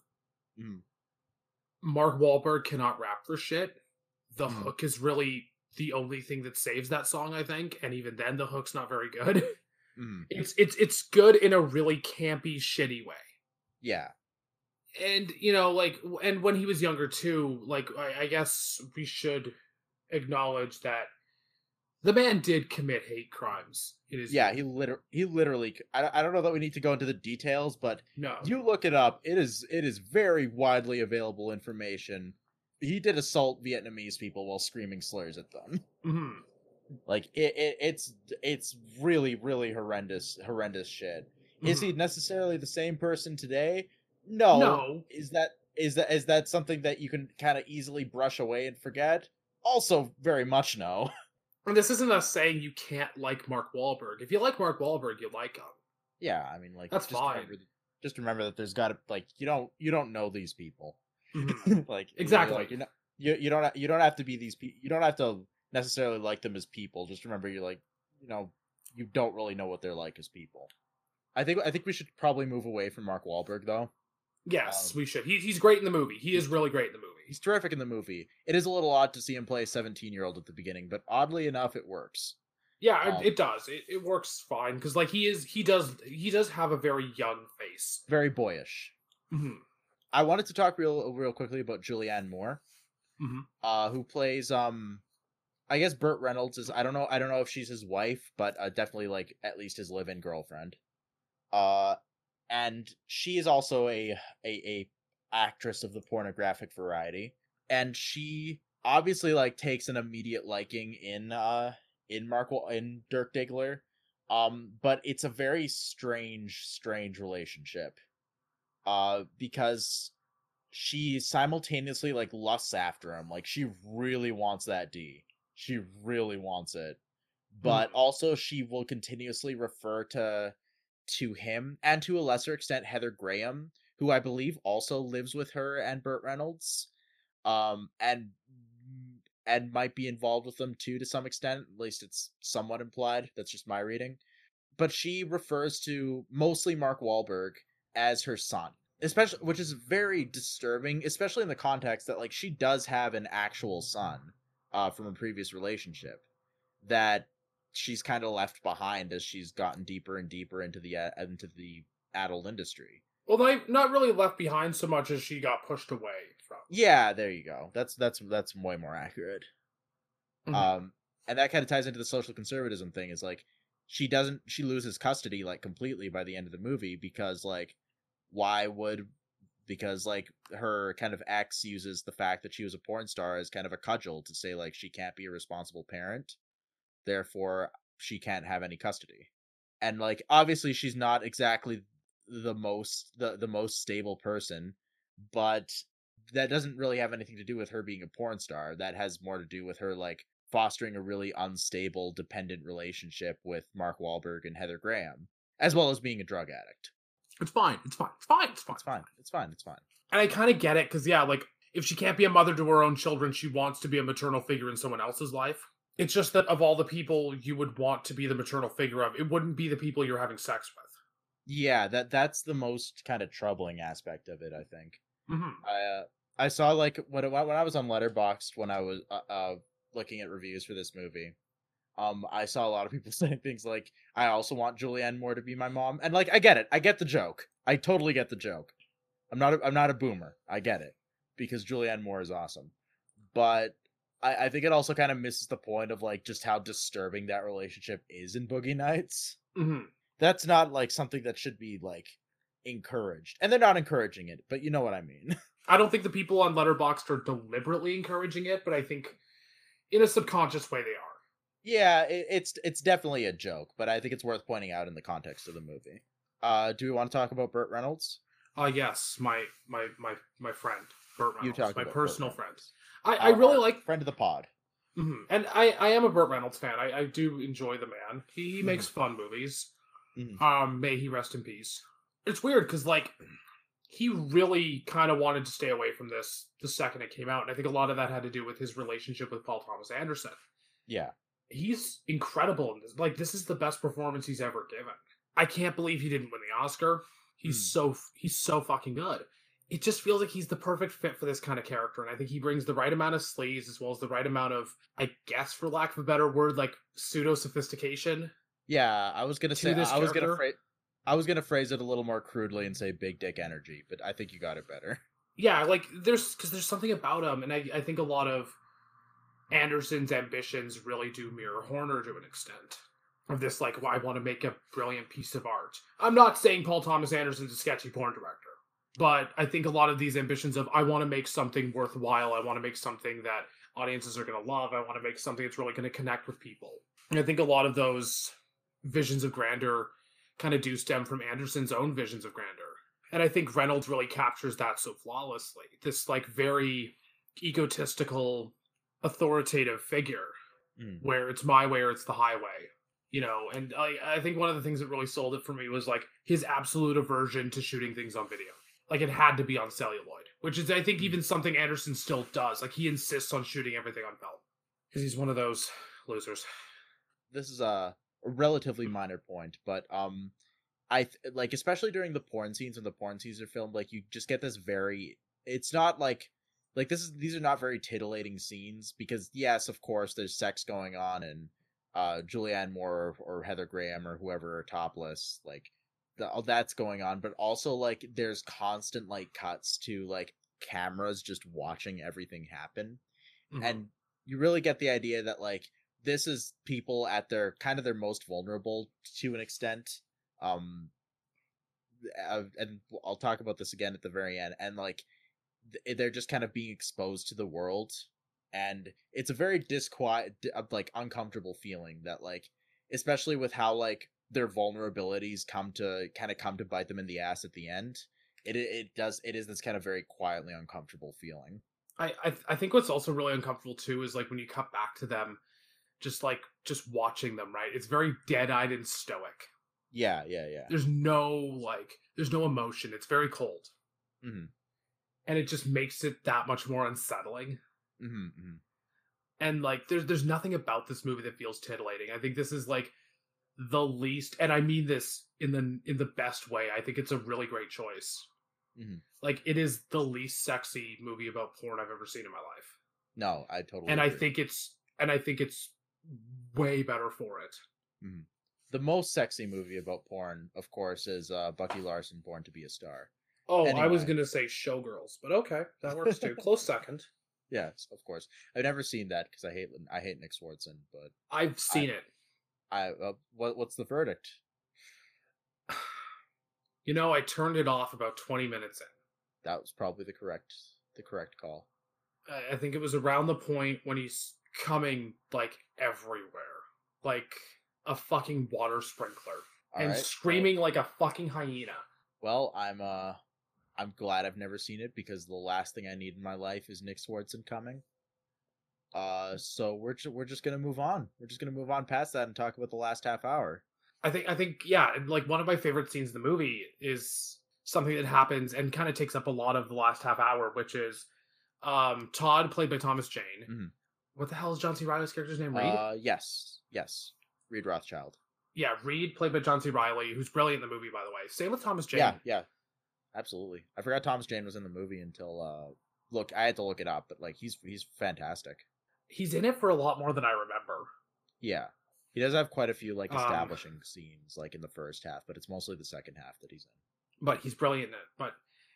Mhm. Mark Wahlberg cannot rap for shit. The Mhm. hook is really the only thing that saves that song, I think, and even then the hook's not very good. Mhm. it's it's it's good in a really campy, shitty way. Yeah. and you know like and when he was younger too like I, I guess we should acknowledge that the man did commit hate crimes in his Yeah, he liter- he literally I, I don't know that we need to go into the details, but no. you look it up it is it is very widely available information. He did assault vietnamese people while screaming slurs at them. Mhm. like it, it it's it's really really horrendous horrendous shit. Is he necessarily the same person today? No. No. Is that Is that is that something that you can kind of easily brush away and forget? Also, very much no. And this isn't us saying you can't like Mark Wahlberg. If you like Mark Wahlberg, you like him. Yeah, I mean, like That's just fine. Remember, just remember that there's got to like you don't you don't know these people. Mhm. like you know, Exactly. like, you're not, you you don't you don't have to be these people. You don't have to necessarily like them as people. Just remember, you're like you know you don't really know what they're like as people. I think I think we should probably move away from Mark Wahlberg though. Yes, Um, we should. He, he's great in the movie. He is really great in the movie. He's terrific in the movie. It is a little odd to see him play a 17 year old at the beginning, but oddly enough, it works. Yeah, Um, it, does. It, it works fine because like he is he does he does have a very young face. Very boyish. Mhm. I wanted to talk real real quickly about Julianne Moore, Mhm. uh, who plays um, I guess Burt Reynolds is I don't know I don't know if she's his wife, but uh, definitely like at least his live-in girlfriend. Uh, and she is also a a a actress of the pornographic variety, and she obviously like takes an immediate liking in uh in Mark Wa- in Dirk Diggler. Um, but it's a very strange, strange relationship. Uh, because she simultaneously like lusts after him. Like she really wants that D. She really wants it. But also she will continuously refer to to him and to a lesser extent Heather Graham, who I believe also lives with her and Burt Reynolds. Um and and might be involved with them too to some extent. At least it's somewhat implied. That's just my reading. But she refers to mostly Mark Wahlberg as her son especially which is very disturbing especially in the context that like she does have an actual son uh from a previous relationship that she's kind of left behind as she's gotten deeper and deeper into the uh, into the adult industry Well, not, not really left behind so much as she got pushed away from. yeah there you go that's that's that's way more accurate Mhm. um and that kind of ties into the social conservatism thing is like she doesn't she loses custody like completely by the end of the movie because like why would because like her kind of ex uses the fact that she was a porn star as kind of a cudgel to say like she can't be a responsible parent therefore she can't have any custody and like obviously she's not exactly the most the, the most stable person but that doesn't really have anything to do with her being a porn star that has more to do with her like fostering a really unstable dependent relationship with Mark Wahlberg and Heather Graham as well as being a drug addict It's fine. It's fine. It's fine. It's fine. it's fine it's fine it's fine And I kind of get it because yeah, like if she can't be a mother to her own children, she wants to be a maternal figure in someone else's life. It's just that of all the people you would want to be the maternal figure of, it wouldn't be the people you're having sex with. yeah that that's the most kind of troubling aspect of it I think Mm-hmm. I uh, I saw like when when I was on Letterboxd when I was uh, uh looking at reviews for this movie. Um, I saw a lot of people saying things like, "I also want Julianne Moore to be my mom," and like, I get it, I get the joke, I totally get the joke. I'm not, a, I'm not a boomer, I get it, because Julianne Moore is awesome, but I, I think it also kind of misses the point of like just how disturbing that relationship is in Boogie Nights. Mm-hmm. That's not like something that should be like encouraged, and they're not encouraging it, but you know what I mean. I don't think the people on Letterboxd are deliberately encouraging it, but I think in a subconscious way they are. Yeah, it, it's it's definitely a joke, but I think it's worth pointing out in the context of the movie. Uh, do we want to talk about Burt Reynolds? Uh yes, my my my my friend Burt Reynolds, my about Burt personal friend. I, I really like, friend of the pod. mhm. and I I am a Burt Reynolds fan. I, I do enjoy the man. He, he makes fun movies. Mhm. Um, may he rest in peace. It's weird because like he really kind of wanted to stay away from this the second it came out, and I think a lot of that had to do with his relationship with Paul Thomas Anderson. Yeah, He's incredible in this. Like this is the best performance he's ever given. I can't believe he didn't win the Oscar. He's Hmm. so he's so fucking good. It just feels like he's the perfect fit for this kind of character, and I think he brings the right amount of sleaze as well as the right amount of, I guess, for lack of a better word, like pseudo sophistication. yeah. I was gonna To say this I was gonna phrase I was gonna phrase it a little more crudely and say big dick energy, but I think you got it better. yeah like there's because there's something about him and I, I think a lot of anderson's ambitions really do mirror horner to an extent of this like well, i want to make a brilliant piece of art i'm not saying paul thomas anderson's a sketchy porn director but i think a lot of these ambitions of i want to make something worthwhile i want to make something that audiences are going to love i want to make something that's really going to connect with people and i think a lot of those visions of grandeur kind of do stem from anderson's own visions of grandeur And I think Reynolds really captures that so flawlessly. This like very egotistical, authoritative figure Mm. where it's my way or it's the highway. You know, and I, I think one of the things that really sold it for me was like his absolute aversion to shooting things on video. Like it had to be on celluloid, which is I think even something Anderson still does. Like he insists on shooting everything on film because he's one of those losers. this is a, relatively minor point, but um, I th- like especially during the porn scenes when the porn scenes are filmed, like you just get this very. It's not like like this is these are not very titillating scenes because yes, of course, there's sex going on and uh Julianne Moore or, or Heather Graham or whoever are topless, like the, all that's going on, but also like there's constant like cuts to like cameras just watching everything happen Mhm. and you really get the idea that like this is people at their kind of their most vulnerable to an extent um and i'll talk about this again at the very end and like they're just kind of being exposed to the world and it's a very disquiet uh, like uncomfortable feeling that like especially with how like their vulnerabilities come to kind of come to bite them in the ass at the end it it does it is this kind of very quietly uncomfortable feeling I, I I think what's also really uncomfortable too is like when you cut back to them, just like just watching them. Right, it's very dead eyed and stoic. yeah yeah yeah There's no like there's no emotion. It's very cold, Mhm. and it just makes it that much more unsettling. hmm hmm And like there's there's nothing about this movie that feels titillating. I think this is like the least, and I mean this in the in the best way. I think it's a really great choice. Mhm. Like it is the least sexy movie about porn I've ever seen in my life. No, I totally. and I think it's and I think it's way better for it. the most sexy movie about porn, of course, is uh, Bucky Larson, Born to Be a Star. Oh, I was gonna say Showgirls, but okay, that works too. Close second. Yes, of course. I've never seen that because I hate I hate Nick Swardson, but I've seen it. I uh, what what's the verdict? You know, I turned it off about twenty minutes in. That was probably the correct the correct call. I- think it was around the point when he's coming like everywhere, like a fucking water sprinkler, All and right, well- screaming like a fucking hyena. Well, I'm uh I'm glad I've never seen it because the last thing I need in my life is Nick Swardson coming. Uh, so we're ju- we're just gonna move on. We're just gonna move on past that and talk about the last half hour. I think I think yeah, and like one of my favorite scenes in the movie is something that happens and kind of takes up a lot of the last half hour, which is um Todd played by Thomas Jane. Mhm. What the hell is John C. Reilly's character's name? Reed. Uh, yes, yes, Reed Rothschild. yeah, Reed played by John C. Reilly, who's brilliant in the movie, by the way. Same with Thomas Jane. Yeah, yeah, absolutely. I forgot Thomas Jane was in the movie until uh, look, I had to look it up, but like he's he's fantastic. He's in it for a lot more than I remember. Yeah, he does have quite a few like Um, establishing scenes, like in the first half, but it's mostly the second half that he's in. but he's brilliant in it. But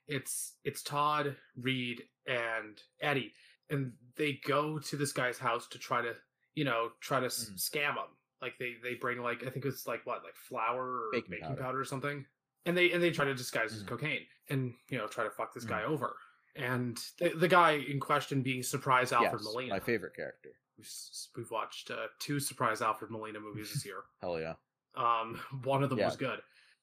it's it's Todd, Reed, and Eddie, and they go to this guy's house to try to you know try to s Mhm. scam him. Like they they bring like I think it's like what like flour or Baking baking, powder. powder. or something, and they and they try to disguise as Mhm. cocaine and you know try to fuck this Mhm. guy over. And the, the guy in question being surprise Alfred yes, Molina. my favorite character. We've, we've watched uh, two surprise Alfred Molina movies this year. Hell yeah. Um, one of them Yeah. was good,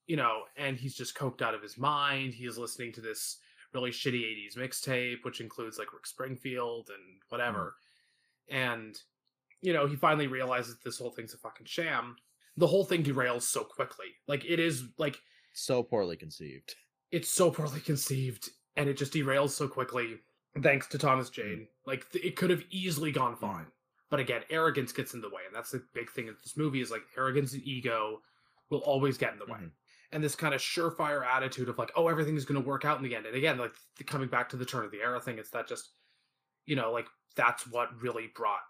you know, and he's just coked out of his mind. He's listening to this really shitty '80s mixtape, which includes like Rick Springfield and whatever. And you know, he finally realizes this whole thing's a fucking sham. The whole thing derails so quickly. Like it is like So poorly conceived. it's so poorly conceived, and it just derails so quickly. Thanks to Thomas Jane, like th- it could have easily gone fine. But again, arrogance gets in the way, and that's the big thing of this movie is like arrogance and ego will always get in the way. Mhm. And this kind of surefire attitude of like, oh, everything's going to work out in the end. And again, like the, coming back to the turn of the era thing, it's that just, you know, like that's what really brought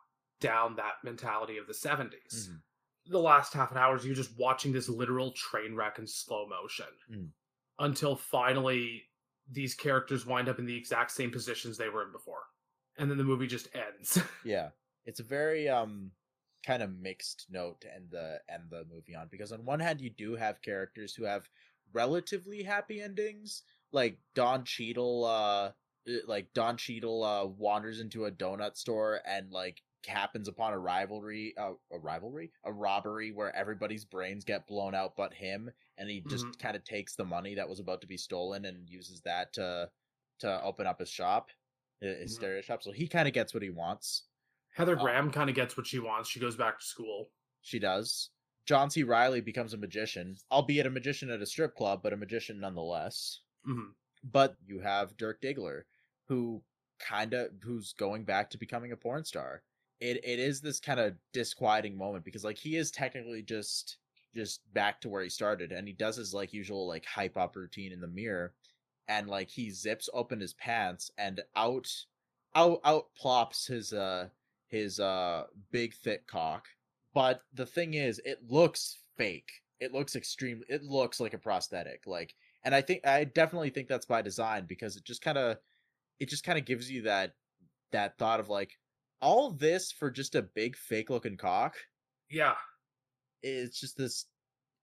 down that mentality of the 70s. Mhm. The last half an hour is you just watching this literal train wreck in slow motion Mm. until finally these characters wind up in the exact same positions they were in before. And then the movie just ends. Yeah, it's a very um kind of mixed note to end the end the movie on because on one hand you do have characters who have relatively happy endings, like Don Cheadle uh like Don Cheadle uh, wanders into a donut store and like happens upon a rivalry, uh, a rivalry, a robbery where everybody's brains get blown out but him, and he just Mhm. kind of takes the money that was about to be stolen and uses that to to open up his shop, his Mhm. stereo shop. So he kind of gets what he wants. Heather Uh, Graham kind of gets what she wants. She goes back to school. She does. John C. Reilly becomes a magician, albeit a magician at a strip club, but a magician nonetheless. hmm But you have Dirk Diggler, who kind of who's going back to becoming a porn star. It it is this kind of disquieting moment because like he is technically just just back to where he started, and he does his like usual like hype up routine in the mirror, and like he zips open his pants and out out out plops his uh his uh big thick cock. But the thing is, it looks fake. It looks extreme It looks like a prosthetic. Like and I think I definitely think that's by design because it just kind of it just kind of gives you that that thought of like all this for just a big fake looking cock. Yeah. It's just this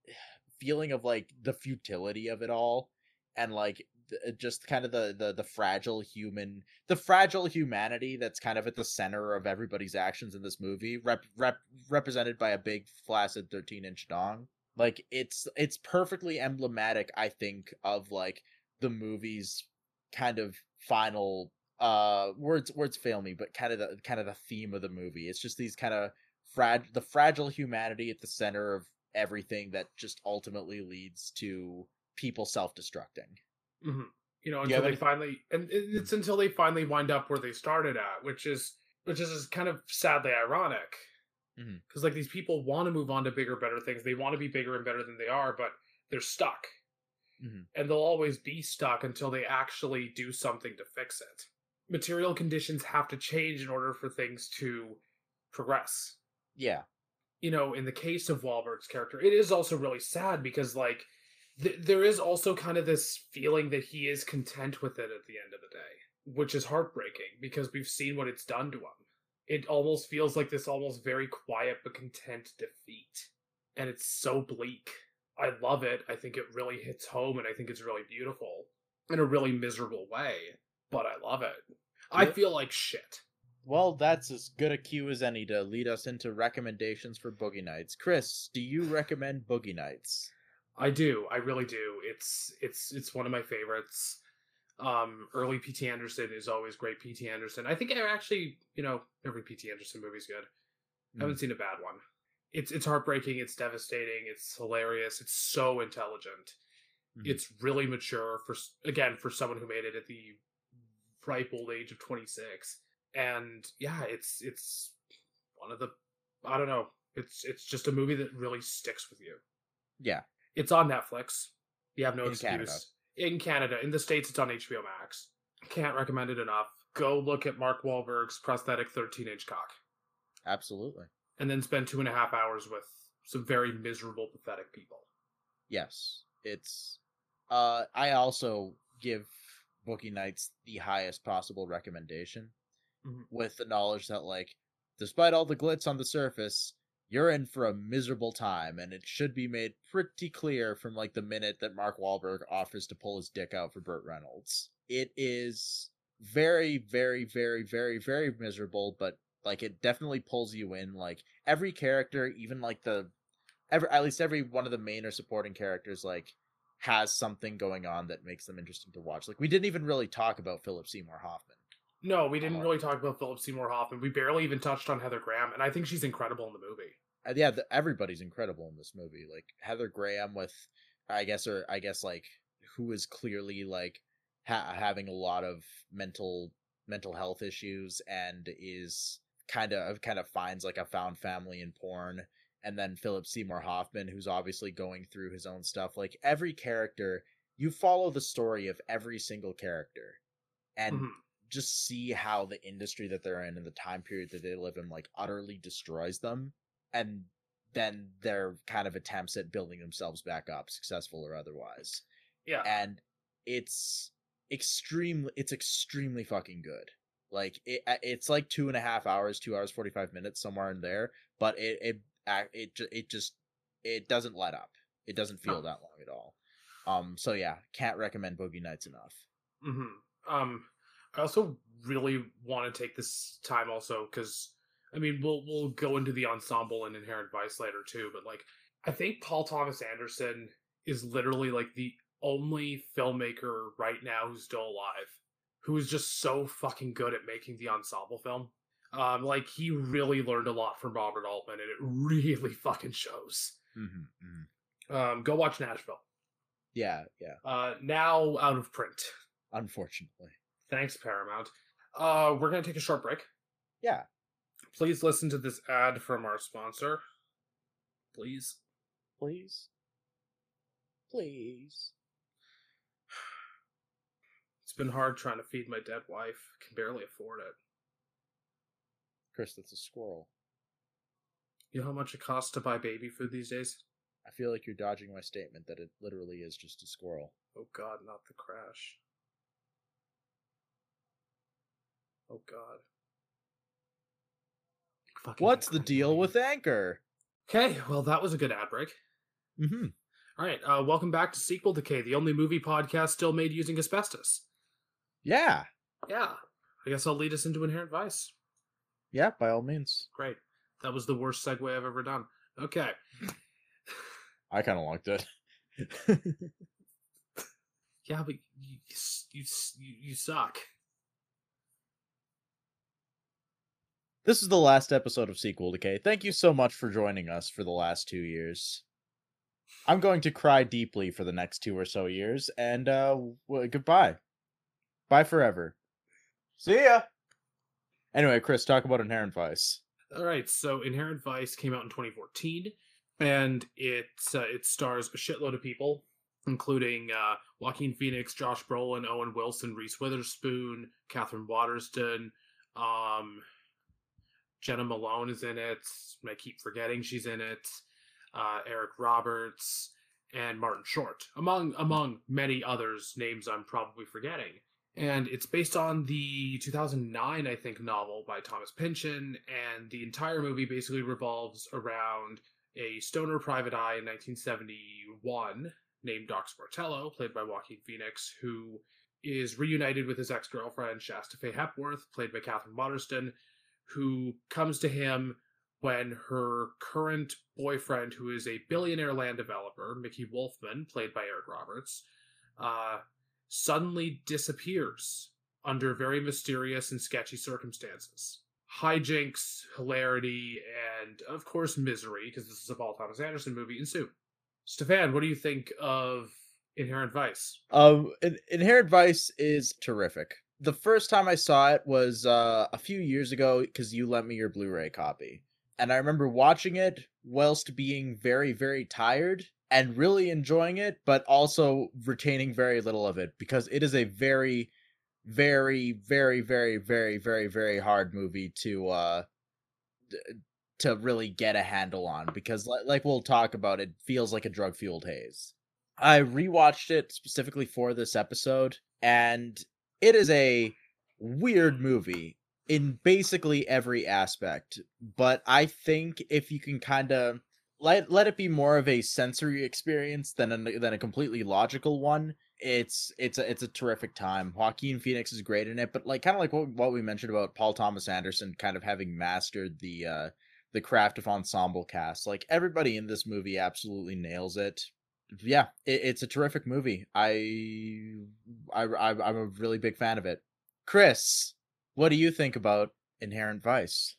eh, feeling of like the futility of it all and like th- eh, just kind of the, the the fragile human the fragile humanity that's kind of at the center of everybody's actions in this movie rep, rep, represented by a big flaccid 13 inch dong like it's it's perfectly emblematic i think of like the movie's kind of final uh words words fail me but kind of the kind of the theme of the movie it's just these kind of frag the fragile humanity at the center of everything that just ultimately leads to people self-destructing hmm You know, until they they- finally, and it's until they finally wind up where they started at, which is which is kind of sadly ironic. Because like these people want to move on to bigger, better things. They want to be bigger and better than they are, but they're stuck, Mhm. and they'll always be stuck until they actually do something to fix it. Material conditions have to change in order for things to progress. yeah you know, in the case of Wahlberg's character, it is also really sad because, like, th- there is also kind of this feeling that he is content with it at the end of the day, which is heartbreaking because we've seen what it's done to him. It almost feels like this almost very quiet but content defeat. And it's so bleak. I love it. I think it really hits home and I think it's really beautiful in a really miserable way, but I love it. I feel like shit. well that's as good a cue as any to lead us into recommendations for boogie nights chris do you recommend boogie nights I do. I really do. It's it's it's one of my favorites. Um, early P.T. Anderson is always great. P.T. Anderson. I think I actually, you know, every P.T. Anderson movie's good. I haven't seen a bad one. It's it's heartbreaking. It's devastating. It's hilarious. It's so intelligent. Mhm. It's really mature for again for someone who made it at the ripe old age of twenty six. And yeah, it's it's one of the I don't know. It's it's just a movie that really sticks with you. yeah It's on Netflix. You have no In excuse. Canada. In Canada, in the states, it's on HBO Max. Can't recommend it enough. Go look at Mark Wahlberg's prosthetic 13-inch cock, absolutely and then spend two and a half hours with some very miserable, pathetic people. yes it's uh i also give boogie nights the highest possible recommendation Mhm. with the knowledge that like despite all the glitz on the surface you're in for a miserable time and it should be made pretty clear from like the minute that mark Wahlberg offers to pull his dick out for burt reynolds it is very very very very very miserable but like it definitely pulls you in like every character even like the every at least every one of the main or supporting characters like has something going on that makes them interesting to watch like we didn't even really talk about philip seymour hoffman No, we didn't Uh, really talk about Philip Seymour Hoffman. We barely even touched on Heather Graham, and I think she's incredible in the movie. Uh, yeah, the, everybody's incredible in this movie. Like Heather Graham with, I guess, or I guess like who is clearly like ha- having a lot of mental mental health issues and is kind of kind of finds like a found family in porn. And then Philip Seymour Hoffman, who's obviously going through his own stuff. Like every character, you follow the story of every single character, and Mhm. just see how the industry that they're in and the time period that they live in like utterly destroys them and then their kind of attempts at building themselves back up successful or otherwise Yeah. and it's extremely it's extremely fucking good like it uh, it's like two and a half hours two hours 45 minutes somewhere in there but it it it, it just it doesn't let up it doesn't feel No. that long at all um so yeah can't recommend boogie nights enough hmm Um, I also really want to take this time also because I mean we'll we'll go into the ensemble and Inherent Vice later too, but like I think Paul Thomas Anderson is literally like the only filmmaker right now who's still alive who is just so fucking good at making the ensemble film. Um, like he really learned a lot from Robert Altman, and it really fucking shows. Mm-hmm, Um, go watch Nashville. Yeah, yeah. Uh, now out of print. Unfortunately. Thanks, Paramount. Uh, we're gonna take a short break. Yeah. Please listen to this ad from our sponsor. Please. Please. Please. It's been hard trying to feed my dead wife. Can barely afford it. Chris, that's a squirrel. You know how much it costs to buy baby food these days? I feel like you're dodging my statement that it literally is just a squirrel. Oh god, not the crash. Oh god. Fucking What's the deal with Anchor? Okay, well that was a good ad break. Mm-hmm. All right, uh, welcome back to Sequel Decay, the only movie podcast still made using asbestos. Yeah. Yeah, I guess I'll lead us into Inherent Vice. Yeah, by all means. Great. That was the worst segue I've ever done. Okay. I kind of liked it. Yeah, but you you you, you suck. this is the last episode of Sequel Decay. Thank you so much for joining us for the last two years. I'm going to cry deeply for the next two or so years, and uh, goodbye. Bye forever. See ya. Anyway, Chris, talk about Inherent Vice. All right, so Inherent Vice came out in 2014, and it uh, it stars a shitload of people, including uh, Joaquin Phoenix, Josh Brolin, Owen Wilson, Reese Witherspoon, Katherine Waterston, um, Jena Malone is in it. I keep forgetting she's in it. Uh, Eric Roberts and Martin Short, among among many others names I'm probably forgetting and it's based on the 2009 i think novel by thomas pynchon and the entire movie basically revolves around a stoner private eye in 1971 named doc sportello played by joaquin phoenix who is reunited with his ex-girlfriend shasta faye hepworth played by katherine waterston who comes to him when her current boyfriend who is a billionaire land developer mickey wolfmann played by eric roberts uh, suddenly disappears under very mysterious and sketchy circumstances. Hijinks, hilarity, and of course misery, because this is a Paul Thomas Anderson movie, ensue. Stefan, what do you think of Inherent Vice? Um, In- Inherent Vice is terrific. The first time I saw it was uh, a few years ago because you lent me your Blu-ray copy, and I remember watching it whilst being very, very tired and really enjoying it, but also retaining very little of it because it is a very, very, very, very, very, very, very hard movie to uh to really get a handle on because li- like we'll talk about it feels like a drug fueled haze. I rewatched it specifically for this episode and it is a weird movie in basically every aspect, but I think if you can kind of let let it be more of a sensory experience than a than a completely logical one. It's it's a it's a terrific time. Joaquin Phoenix is great in it, but like kind of like what what we mentioned about Paul Thomas Anderson kind of having mastered the uh the craft of ensemble cast. Like everybody in this movie absolutely nails it. Yeah, it, it's a terrific movie. I, I I I'm a really big fan of it. Chris, what do you think about Inherent Vice?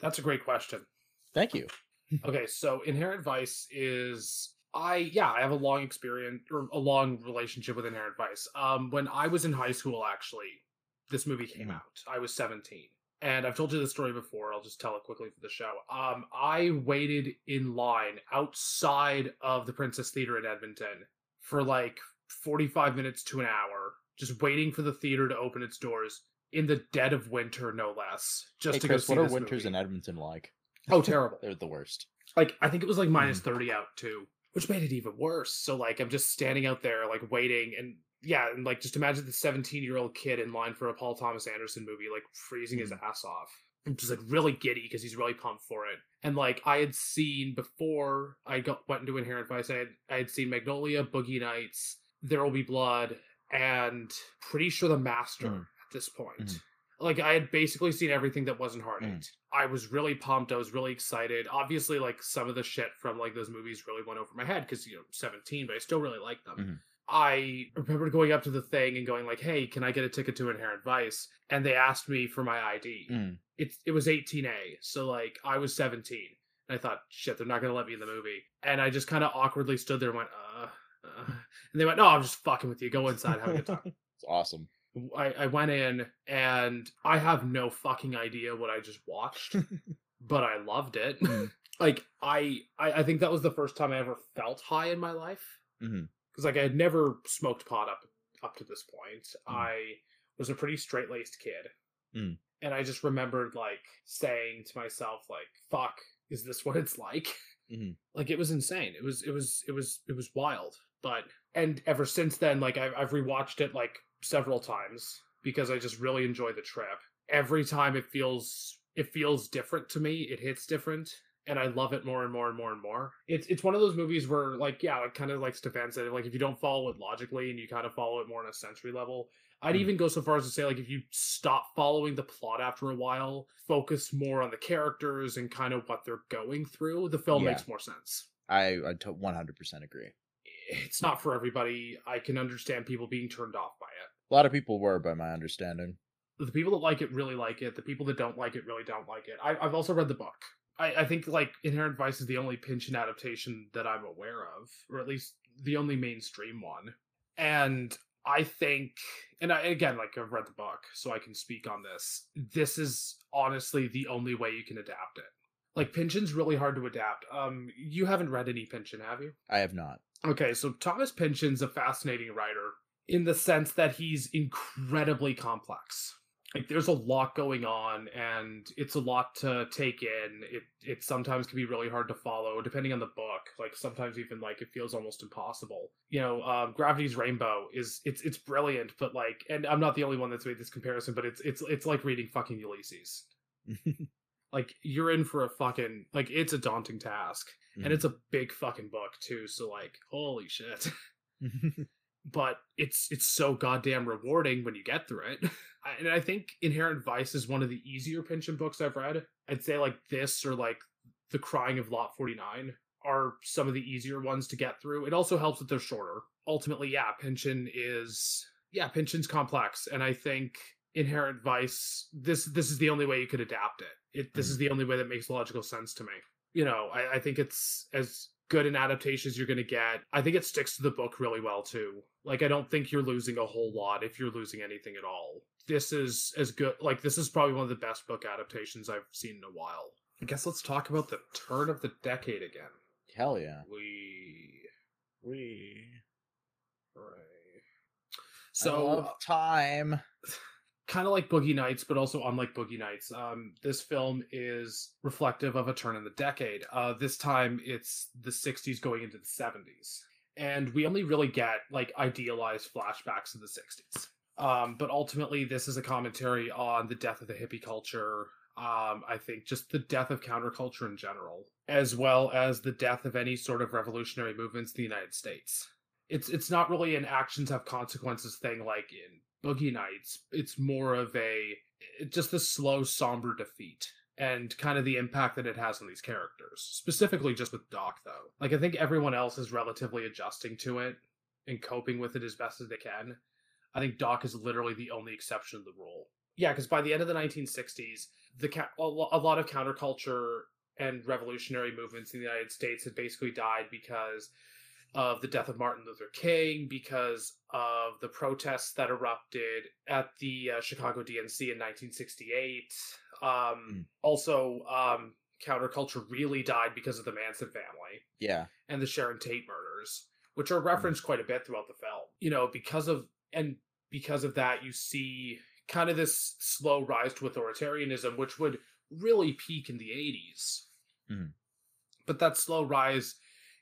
That's a great question. Thank you. Okay, so Inherent Vice is I yeah, I have a long experience or a long relationship with Inherent Vice. Um when I was in high school actually, this movie came Mhm. out. I was 17. And I've told you the story before. I'll just tell it quickly for the show. Um I waited in line outside of the Princess Theater in Edmonton for like 45 minutes to an hour just waiting for the theater to open its doors in the dead of winter no less just Hey, to Chris, go see what are winters movie. in Edmonton like? Oh, terrible They're the worst. like I think it was like minus 30 out too, which made it even worse. So like I'm just standing out there like waiting and yeah, and like just imagine the 17 year old kid in line for a Paul Thomas Anderson movie, like freezing his ass off. I'm just like really giddy because he's really pumped for it. And like I had seen before I got went into Inherent Vice, I had I had seen Magnolia, Boogie Nights, There Will Be Blood, and pretty sure The Master Mm. at this point. Mhm. Like I had basically seen everything that wasn't hard Mhm. I was really pumped. I was really excited. Obviously, like some of the shit from like those movies really went over my head because you know seventeen, but I still really liked them. Mhm. I remember going up to the thing and going like, "Hey, can I get a ticket to Inherent Vice?" And they asked me for my ID. Mm. It it was 18A, so like I was 17. And I thought, shit, they're not gonna let me in the movie. And I just kind of awkwardly stood there and went, uh, uh. And they went, no, I'm just fucking with you. Go inside, have a good time. It's awesome. I, I went in and I have no fucking idea what I just watched, but I loved it. Mhm. like I, I I think that was the first time I ever felt high in my life. Because like I had never smoked pot up up to this point. Mhm. I was a pretty straight laced kid. Mm. And I just remembered like saying to myself, like, fuck, is this what it's like? Mhm. Like it was insane. It was it was it was it was wild. But and ever since then, like I've I've rewatched it like several times because I just really enjoy the trip. Every time it feels it feels different to me. It hits different. And I love it more and more and more and more. It's it's one of those movies where like yeah, like kind of like Stefan said, like if you don't follow it logically and you kind of follow it more on a sensory level, I'd Mm. even go so far as to say like if you stop following the plot after a while, focus more on the characters and kind of what they're going through, the film Yeah. makes more sense I I 100% agree. it's not for everybody. I can understand people being turned off it. A lot of people were, by my understanding. The people that like it really like it. The people that don't like it really don't like it. I, I've also read the book. I, I think like Inherent Vice is the only Pynchon adaptation that I'm aware of, or at least the only mainstream one. And I think, and I, again, like I've read the book, so I can speak on this. This is honestly the only way you can adapt it. Like Pynchon's really hard to adapt. Um, you haven't read any Pynchon, have you? I have not. Okay, so Thomas Pynchon's a fascinating writer in the sense that he's incredibly complex. Like there's a lot going on and it's a lot to take in. It it sometimes can be really hard to follow depending on the book. Like sometimes even like it feels almost impossible. You know, um, Gravity's Rainbow is it's it's brilliant, but like and I'm not the only one that's made this comparison, but it's it's it's like reading fucking Ulysses. Like you're in for a fucking like it's a daunting task and it's a big fucking book too so like holy shit but it's it's so goddamn rewarding when you get through it. And i think inherent vice is one of the easier Pynchon books i've read. I'd say like this or like the crying of lot 49 are some of the easier ones to get through. It also helps that they're shorter. Ultimately yeah Pynchon is yeah Pynchon's complex and i think inherent vice this this is the only way you could adapt it. It this hmm. is the only way that makes logical sense to me. You know, I, I think it's as good an adaptation as you're going to get. I think it sticks to the book really well too. Like, I don't think you're losing a whole lot if you're losing anything at all. This is as good. Like, this is probably one of the best book adaptations I've seen in a while. I guess let's talk about the turn of the decade again. Hell yeah. We We right. so So uh, time. kind of like Boogie Nights, but also unlike Boogie Nights. Um, this film is reflective of a turn in the decade. Uh, this time it's the 60s going into the 70s. And we only really get like idealized flashbacks of the 60s. Um, but ultimately, this is a commentary on the death of the hippie culture. Um, I think just the death of counterculture in general, as well as the death of any sort of revolutionary movements in the United States. It's it's not really an actions have consequences thing like in Boogie Nights, it's more of a just a slow, somber defeat and kind of the impact that it has on these characters. Specifically, just with Doc, though. Like, I think everyone else is relatively adjusting to it and coping with it as best as they can. I think Doc is literally the only exception to the rule. Yeah, because by the end of the 1960s, the ca- a lot of counterculture and revolutionary movements in the United States had basically died because of the death of Martin Luther King, because of the protests that erupted at the uh, Chicago DNC in 1968. Um, Also, um, counterculture really died because of the Manson family Yeah. and the Sharon Tate murders, which are referenced quite a bit throughout the film. You know, because of and because of that, you see kind of this slow rise to authoritarianism, which would really peak in the 80s. Mhm. But that slow rise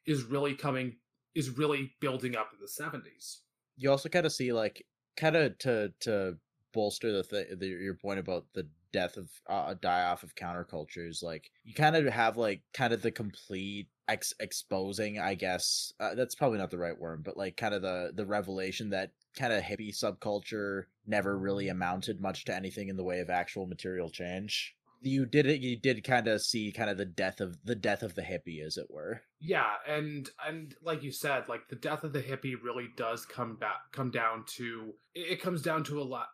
is really coming is really building up in the 70s. You also kind of see like kind of to to bolster the thing the, your point about the death of uh, die off of countercultures like you kind of have like kind of the complete ex- exposing i guess uh, that's probably not the right word but like kind of the the revelation that kind of hippie subculture never really amounted much to anything in the way of actual material change you did it you did kind of see kind of the death of the death of the hippie as it were. Yeah and and like you said like the death of the hippie really does come back come down to it comes down to a lot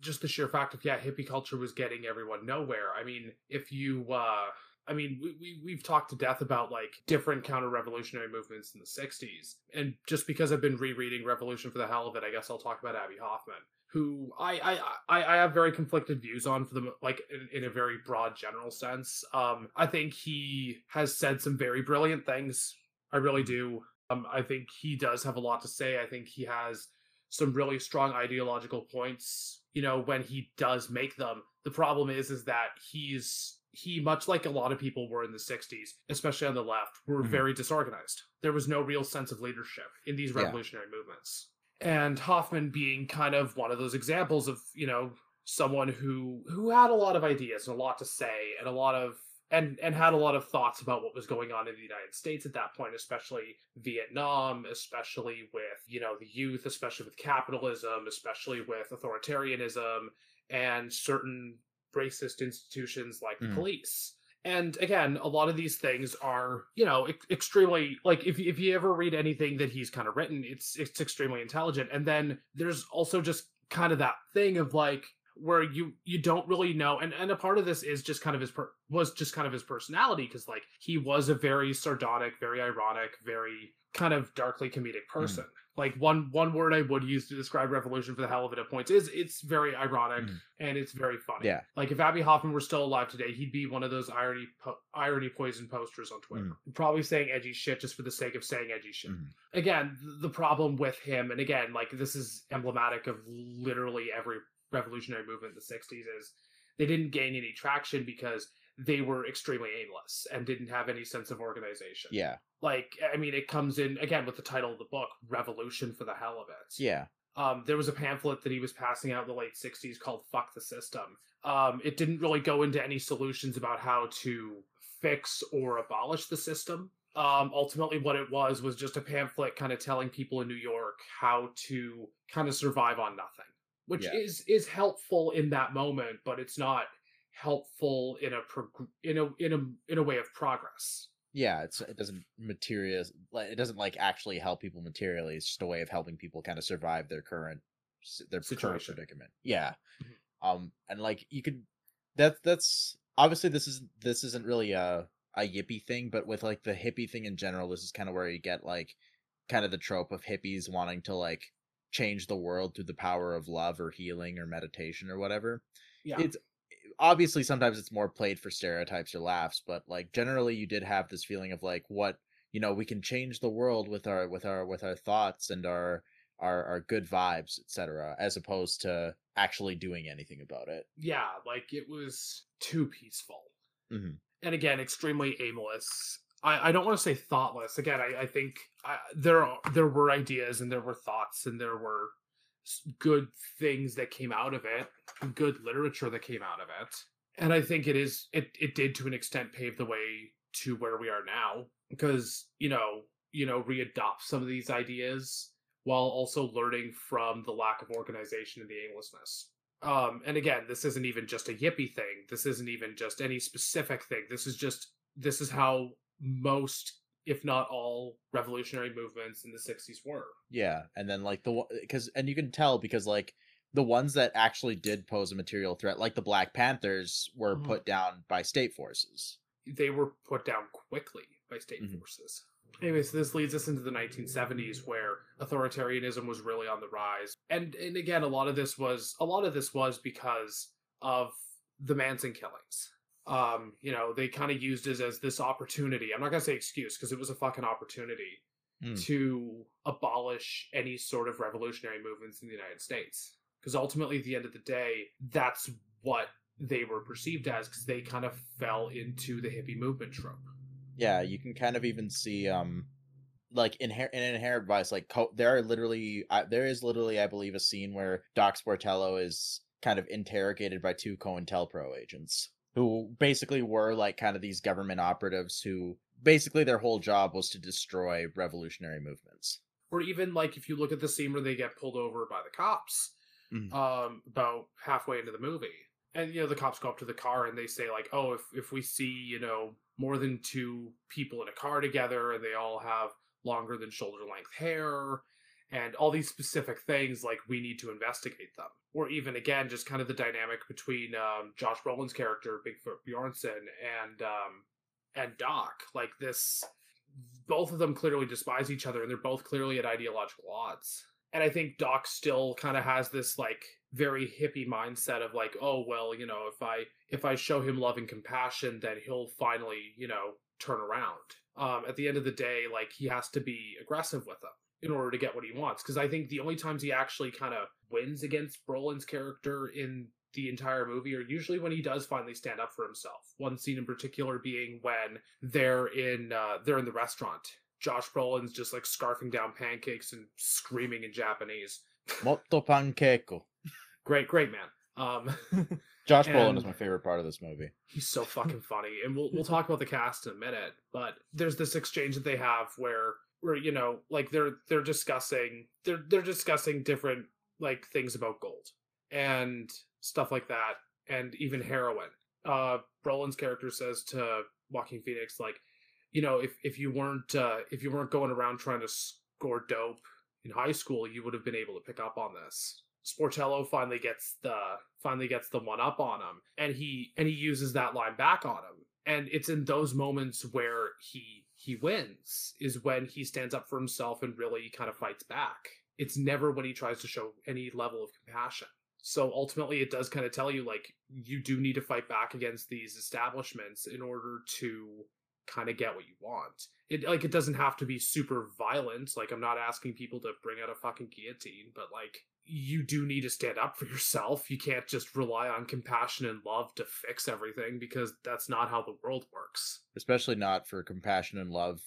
just the sheer fact of yeah hippie culture was getting everyone nowhere. I mean if you uh I mean, we, we we've talked to death about like different counter-revolutionary movements in the '60s, and just because I've been rereading Revolution for the hell of it, I guess I'll talk about Abbie Hoffman who I I I have very conflicted views on for the like in, in, a very broad general sense. Um, I think he has said some very brilliant things. I really do. Um, I think he does have a lot to say. I think he has some really strong ideological points. You know, when he does make them, the problem is is that he's he much like a lot of people were in the 60s especially on the left were mm-hmm. very disorganized there was no real sense of leadership in these revolutionary yeah. movements and Hoffman being kind of one of those examples of you know someone who who had a lot of ideas and a lot to say and a lot of and and had a lot of thoughts about what was going on in the United States at that point, especially Vietnam, especially with you know the youth, especially with capitalism, especially with authoritarianism and certain racist institutions like the mm. police and again a lot of these things are you know extremely like if, if you ever read anything that he's kind of written it's it's extremely intelligent and then there's also just kind of that thing of like where you you don't really know and and a part of this is just kind of his per, was just kind of his personality because like he was a very sardonic very ironic very kind of darkly comedic hmm. person mm like one one word I would use to describe Revolution for the hell of it at points is it's very ironic mm. and it's very funny. Yeah. Like if Abbie Hoffman were still alive today, he'd be one of those irony po- irony poison posters on Twitter. Mm. Probably saying edgy shit just for the sake of saying edgy shit. Mm. Again, the problem with him, and again, like this is emblematic of literally every revolutionary movement in the '60s, is they didn't gain any traction because they were extremely aimless and didn't have any sense of organization. Yeah. Like, I mean, it comes in again with the title of the book, Revolution for the Hell of It. Yeah. Um, there was a pamphlet that he was passing out in the late 60s called Fuck the System. Um, it didn't really go into any solutions about how to fix or abolish the system. Um, ultimately, what it was was just a pamphlet kind of telling people in New York how to kind of survive on nothing, which yeah. is is helpful in that moment, but it's not helpful in a prog- in a in a in a way of progress. Yeah, it's it doesn't material it doesn't like actually help people materially. It's just a way of helping people kind of survive their current their Situation. current predicament. Yeah. Mm-hmm. Um and like you could that that's obviously this is this isn't really a a yippie thing, but with like the hippie thing in general, this is kind of where you get like kind of the trope of hippies wanting to like change the world through the power of love or healing or meditation or whatever. Yeah. It's obviously sometimes it's more played for stereotypes or laughs, but like generally you did have this feeling of like what you know we can change the world with our with our with our thoughts and our our our good vibes, etc., as opposed to actually doing anything about it. Yeah, like it was too peaceful, mm-hmm. and again, extremely aimless. I, I don't want to say thoughtless. Again, I, I think I, there there were ideas and there were thoughts and there were good things that came out of it, good literature that came out of it. And I think it is it it did to an extent pave the way to where we are now because, you know, you know, readopt some of these ideas while also learning from the lack of organization and the aimlessness. Um, and again, this isn't even just a yippie thing. This isn't even just any specific thing. This is just this is how most if not all revolutionary movements in the 60s were. Yeah and then like the because and you can tell because like the ones that actually did pose a material threat like the black panthers were mm-hmm. put down by state forces. They were put down quickly by state mm-hmm. forces. Anyways this leads us into the 1970s where authoritarianism was really on the rise. And and again a lot of this was a lot of this was because of the manson killings um, you know, they kind of used it as this opportunity. I'm not gonna say excuse because it was a fucking opportunity mm. to abolish any sort of revolutionary movements in the United States. Because ultimately, at the end of the day, that's what they were perceived as because they kind of fell into the hippie movement trope. Yeah, you can kind of even see, um, like in, in Inherent Vice, like co- there are literally, uh, there is literally, I believe, a scene where Doc Sportello is kind of interrogated by two COINTELPRO agents who basically were like kind of these government operatives who basically their whole job was to destroy revolutionary movements. Or even like if you look at the scene where they get pulled over by the cops, Mhm. um, about halfway into the movie, and you know the cops go up to the car and they say like, "Oh, if if we see you know more than two people in a car together and they all have longer than shoulder length hair." And all these specific things, like we need to investigate them, or even again, just kind of the dynamic between um, Josh Brolin's character Bigfoot Bjornson and um, and Doc. Like this, both of them clearly despise each other, and they're both clearly at ideological odds. And I think Doc still kind of has this like very hippie mindset of like, oh well, you know, if I if I show him love and compassion, then he'll finally, you know, turn around. Um, at the end of the day, like he has to be aggressive with them in order to get what he wants. Because I think the only times he actually kind of wins against Brolin's character in the entire movie are usually when he does finally stand up for himself. One scene in particular being when they're in uh, they're in the restaurant. Josh Brolin's just like scarfing down pancakes and screaming in Japanese. Motto panqueco. Great, great man. Um, Josh Brolin is my favorite part of this movie. he's so fucking funny, and we'll we'll talk about the cast in a minute. But there's this exchange that they have where where you know like they're they're discussing they're they're discussing different like things about gold and stuff like that, and even heroin. Uh, Brolin's character says to Joaquin Phoenix like, you know, if if you weren't uh, if you weren't going around trying to score dope in high school, you would have been able to pick up on this. Sportello finally gets the finally gets the one up on him, and he and he uses that line back on him. And it's in those moments where he he wins is when he stands up for himself and really kind of fights back. It's never when he tries to show any level of compassion. So ultimately, it does kind of tell you like you do need to fight back against these establishments in order to kind of get what you want. It like it doesn't have to be super violent. Like I'm not asking people to bring out a fucking guillotine, but like you do need to stand up for yourself. You can't just rely on compassion and love to fix everything because that's not how the world works. Especially not for compassion and love.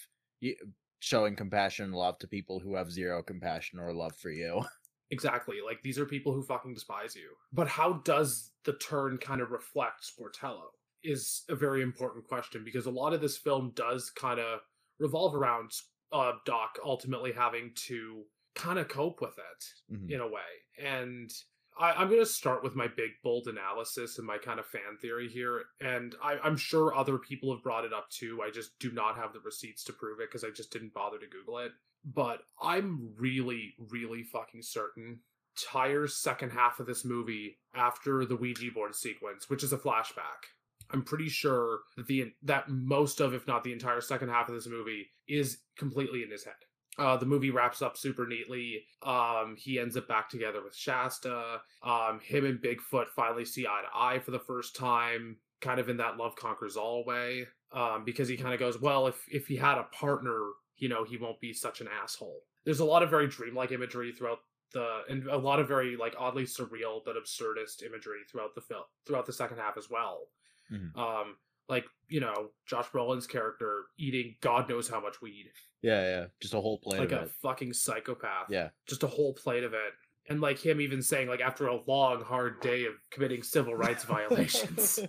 Showing compassion and love to people who have zero compassion or love for you. Exactly. Like these are people who fucking despise you. But how does the turn kind of reflect Sportello? Is a very important question because a lot of this film does kind of revolve around uh, Doc ultimately having to kind of cope with it Mhm. in a way. And I, I'm going to start with my big, bold analysis and my kind of fan theory here. And I, I'm sure other people have brought it up too. I just do not have the receipts to prove it because I just didn't bother to Google it. But I'm really, really fucking certain Tyre's second half of this movie after the Ouija board sequence, which is a flashback. I'm pretty sure that the that most of, if not the entire second half of this movie, is completely in his head. Uh, the movie wraps up super neatly. Um, he ends up back together with Shasta. Um, him and Bigfoot finally see eye to eye for the first time, kind of in that love conquers all way. Um, because he kind of goes, well, if if he had a partner, you know, he won't be such an asshole. There's a lot of very dreamlike imagery throughout the, and a lot of very like oddly surreal but absurdist imagery throughout the film, throughout the second half as well. Mhm. Um, like you know, Josh Brolin's character eating God knows how much weed, Yeah, yeah. Just a whole plate like a it. fucking psychopath. Yeah. just a whole plate of it. And like him even saying, like after a long, hard day of committing civil rights violations,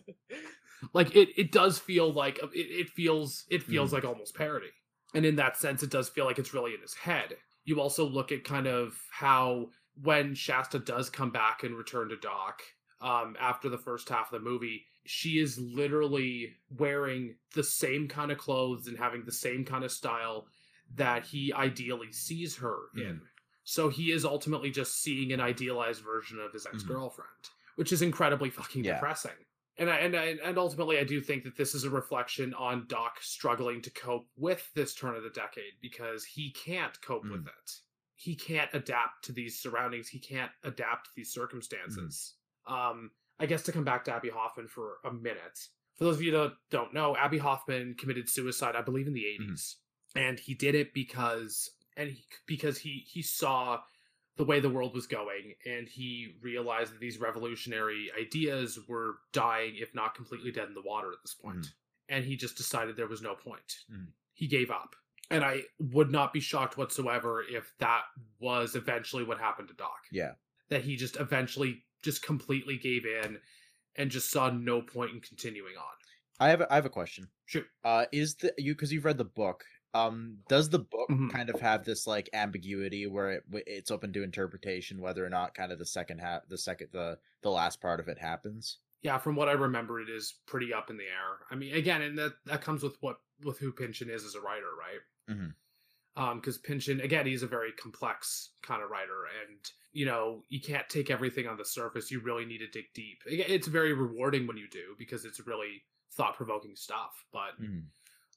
like it, it does feel like it, it feels it feels like almost parody. And in that sense, it does feel like it's really in his head. You also look at kind of how when Shasta does come back and return to Doc um, after the first half of the movie, she is literally wearing the same kind of clothes and having the same kind of style that he ideally sees her mm-hmm. in. So he is ultimately just seeing an idealized version of his mm-hmm. ex girlfriend, which is incredibly fucking Yeah. depressing. And I, and I, and ultimately, I do think that this is a reflection on Doc struggling to cope with this turn of the decade because he can't cope with mm. it. He can't adapt to these surroundings. He can't adapt to these mm-hmm. circumstances. Um, I guess to come back to Abbie Hoffman for a minute. For those of you that don't know, Abbie Hoffman committed suicide, I believe, in the 80s, and he did it because and he, because he he saw the way the world was going and he realized that these revolutionary ideas were dying if not completely dead in the water at this point. and he just decided there was no point Mhm. he gave up and i would not be shocked whatsoever if that was eventually what happened to doc Yeah. that he just eventually just completely gave in and just saw no point in continuing on. I have a, I have a question. Sure. Uh, is the you because you've read the book? Um, does the book Mhm. kind of have this like ambiguity where it, it's open to interpretation whether or not kind of the second half, the second the the last part of it happens? Yeah, from what I remember, it is pretty up in the air. I mean, again, and that that comes with what with who Pynchon is as a writer, right? Mhm. Um, because Pynchon, again, he's a very complex kind of writer, and you know, you can't take everything on the surface. You really need to dig deep. It's very rewarding when you do because it's really thought provoking stuff. But Mhm.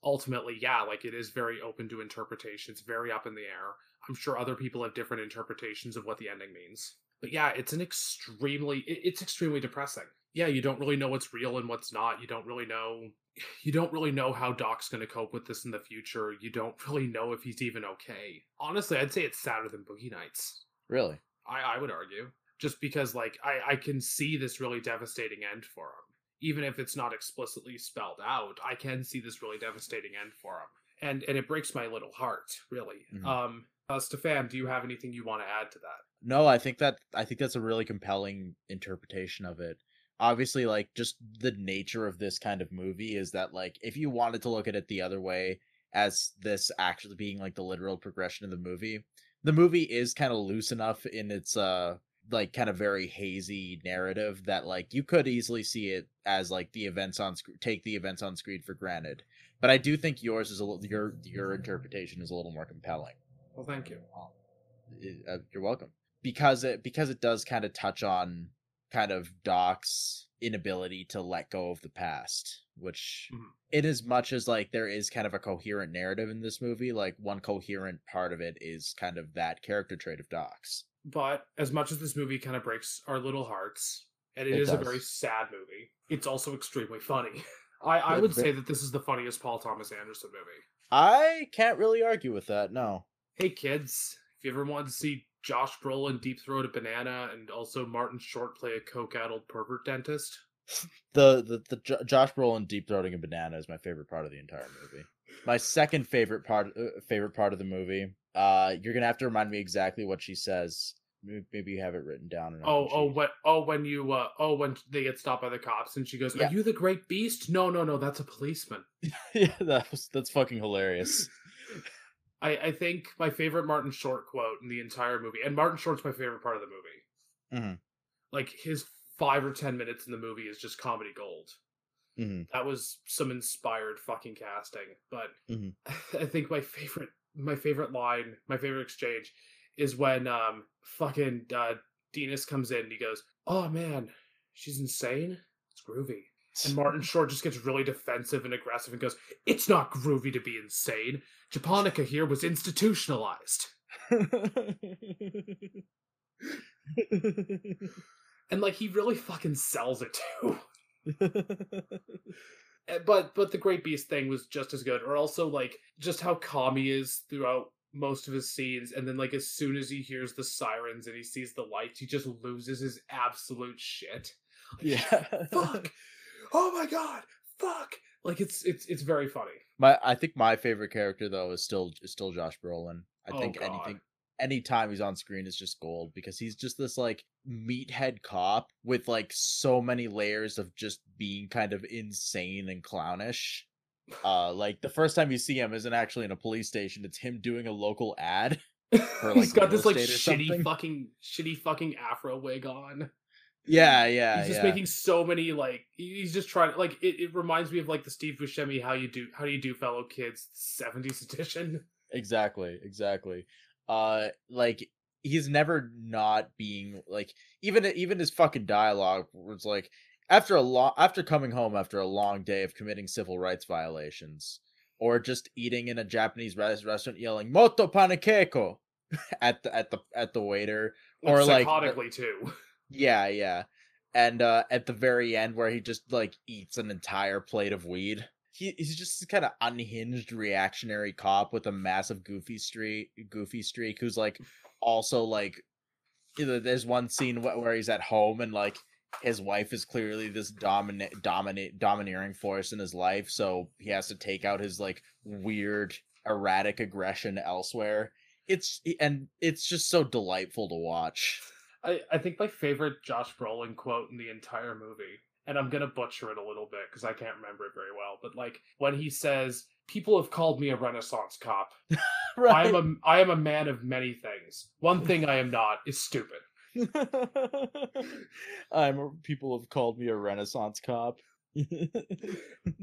ultimately, yeah, like it is very open to interpretation. It's very up in the air. I'm sure other people have different interpretations of what the ending means. But yeah, it's an extremely it's extremely depressing. Yeah, you don't really know what's real and what's not. You don't really know you don't really know how Doc's going to cope with this in the future. You don't really know if he's even okay. Honestly, I'd say it's sadder than Boogie Nights. Really? I, I would argue. Just because like I, I can see this really devastating end for him. Even if it's not explicitly spelled out, I can see this really devastating end for him. And and it breaks my little heart, really. Mhm. Um uh, Stefan, do you have anything you want to add to that? No, I think that I think that's a really compelling interpretation of it. Obviously, like just the nature of this kind of movie is that like if you wanted to look at it the other way as this actually being like the literal progression of the movie, the movie is kind of loose enough in its uh like kind of very hazy narrative that like you could easily see it as like the events on screen take the events on screen for granted. But I do think yours is a little your your interpretation is a little more compelling. Well, thank you. Uh, you're welcome because it because it does kind of touch on kind of doc's inability to let go of the past which Mhm. in as much as like there is kind of a coherent narrative in this movie like one coherent part of it is kind of that character trait of doc's But as much as this movie kind of breaks our little hearts, and It it is a very sad movie, it's also extremely funny. I, I would say that this is the funniest Paul Thomas Anderson movie. i can't really argue with that no Hey kids, if you ever wanted to see Josh Brolin deep throat a banana and also Martin Short play a coke-addled pervert dentist, the the, the Jo- josh brolin deep throating a banana is my favorite part of the entire movie my second favorite part uh, favorite part of the movie uh you're gonna have to remind me exactly what she says maybe you have it written down oh oh what oh when you uh oh when they get stopped by the cops and she goes, Yeah. "Are you the Great Beast?" No no no, that's a policeman. yeah that was, that's fucking hilarious I I think my favorite Martin Short quote in the entire movie, and Martin Short's my favorite part of the movie. Mhm. Like his five or ten minutes in the movie is just comedy gold. Mhm. That was some inspired fucking casting. But Mhm. I think my favorite my favorite line, my favorite exchange, is when um fucking uh Denis comes in and he goes, "Oh man, she's insane. It's groovy." And Martin Short just gets really defensive and aggressive and goes, "It's not groovy to be insane. Japonica here was institutionalized." And like he really fucking sells it too. Eh, But but the Great Beast thing was just as good. Or also like just how calm he is throughout most of his scenes, and then like as soon as he hears the sirens and he sees the lights, he just loses his absolute shit. yeah Fuck! Oh my god! Fuck! Like it's it's it's very funny. my i think my favorite character though is still is still josh brolin i Oh, think God. anything anytime he's on screen is just gold because he's just this like meathead cop with like so many layers of just being kind of insane and clownish uh like the first time you see him isn't actually in a police station it's him doing a local ad For, He's like, got this like shitty something? fucking shitty fucking afro wig on. Yeah yeah he's just yeah. making so many like he's just trying like it, it reminds me of like the Steve Buscemi how you do how do you do fellow kids 70s edition. exactly exactly uh like he's never not being like even even his fucking dialogue was like after a long after coming home after a long day of committing civil rights violations or just eating in a japanese res- restaurant yelling moto panikeko at the at the at the waiter Or, like, psychotically too. Yeah yeah and uh at the very end where he just like eats an entire plate of weed he, he's just this kind of unhinged reactionary cop with a massive goofy streak goofy streak who's like also like you know, there's one scene wh- where he's at home and like his wife is clearly this dominant dominate domineering force in his life so he has to take out his like weird erratic aggression elsewhere. It's and it's just so delightful to watch I, I think my favorite Josh Brolin quote in the entire movie, and I'm gonna butcher it a little bit because I can't remember it very well, but like when he says, "People have called me a Renaissance cop. I am a I am a man of many things. One thing I am not is stupid." I'm people have called me a Renaissance cop.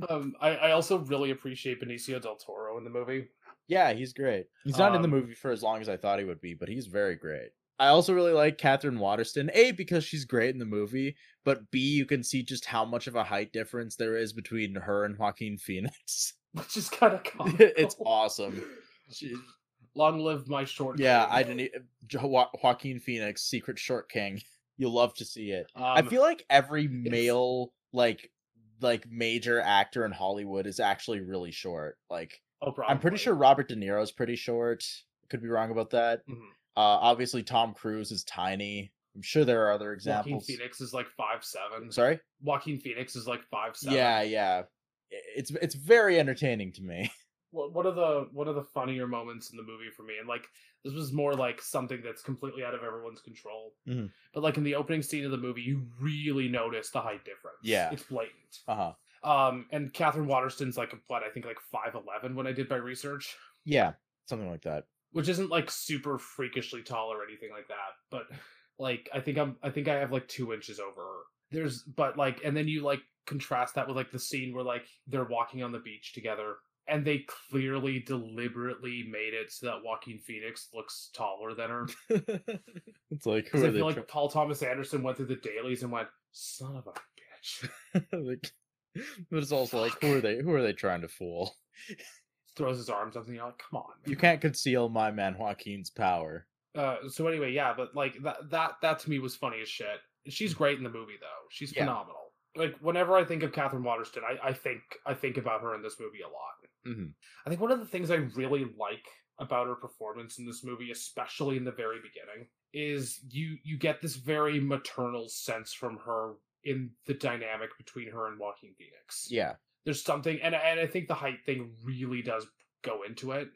um, I, I also really appreciate Benicio del Toro in the movie. Yeah, he's great. He's not in the Um, movie for as long as I thought he would be, but he's very great. I also really like Katherine Waterston. A because she's great in the movie, but B you can see just how much of a height difference there is between her and Joaquin Phoenix. Which is kind of it's awesome. She- Long live my short. yeah, king. I didn't. Jo- Joaquin Phoenix, Secret Short King. You'll love to see it. I Um, feel like every male like like major actor in Hollywood is actually really short. Like oh, I'm pretty sure Robert De Niro is pretty short. Could be wrong about that. Mhm. Uh, obviously Tom Cruise is tiny. I'm sure there are other examples. Joaquin. Phoenix is like five seven. Sorry. Joaquin Phoenix is like five seven. Yeah, yeah. It's it's very entertaining to me. What one of the one of the funnier moments in the movie for me, and like this was more like something that's completely out of everyone's control. Mhm. But like in the opening scene of the movie, you really notice the height difference. Yeah. it's blatant. Uh huh. Um, and Katherine Waterston's like what I think like five eleven when I did my research, Yeah, something like that. Which isn't like super freakishly tall or anything like that. But like I think I'm I think I have like two inches over her. There's but like and then you like contrast that with like the scene where like they're walking on the beach together and they clearly deliberately made it so that Joaquin Phoenix looks taller than her. it's like who I feel like Paul Thomas Anderson went through the dailies and went, "Son of a bitch," like, but it's also like who are they? Who are they trying to fool? throws his arms up and you're like, "Come on." You can't conceal my man Joaquin's power. Uh, so anyway, yeah, but like that that that to me was funny as shit. She's great in the movie though. She's Yeah. phenomenal. Like whenever I think of Katherine Waterston, I, I think I think about her in this movie a lot. Mhm. I think one of the things I really like about her performance in this movie, especially in the very beginning, is you you get this very maternal sense from her in the dynamic between her and Joaquin Phoenix. Yeah. There's something and and I think the height thing really does go into it.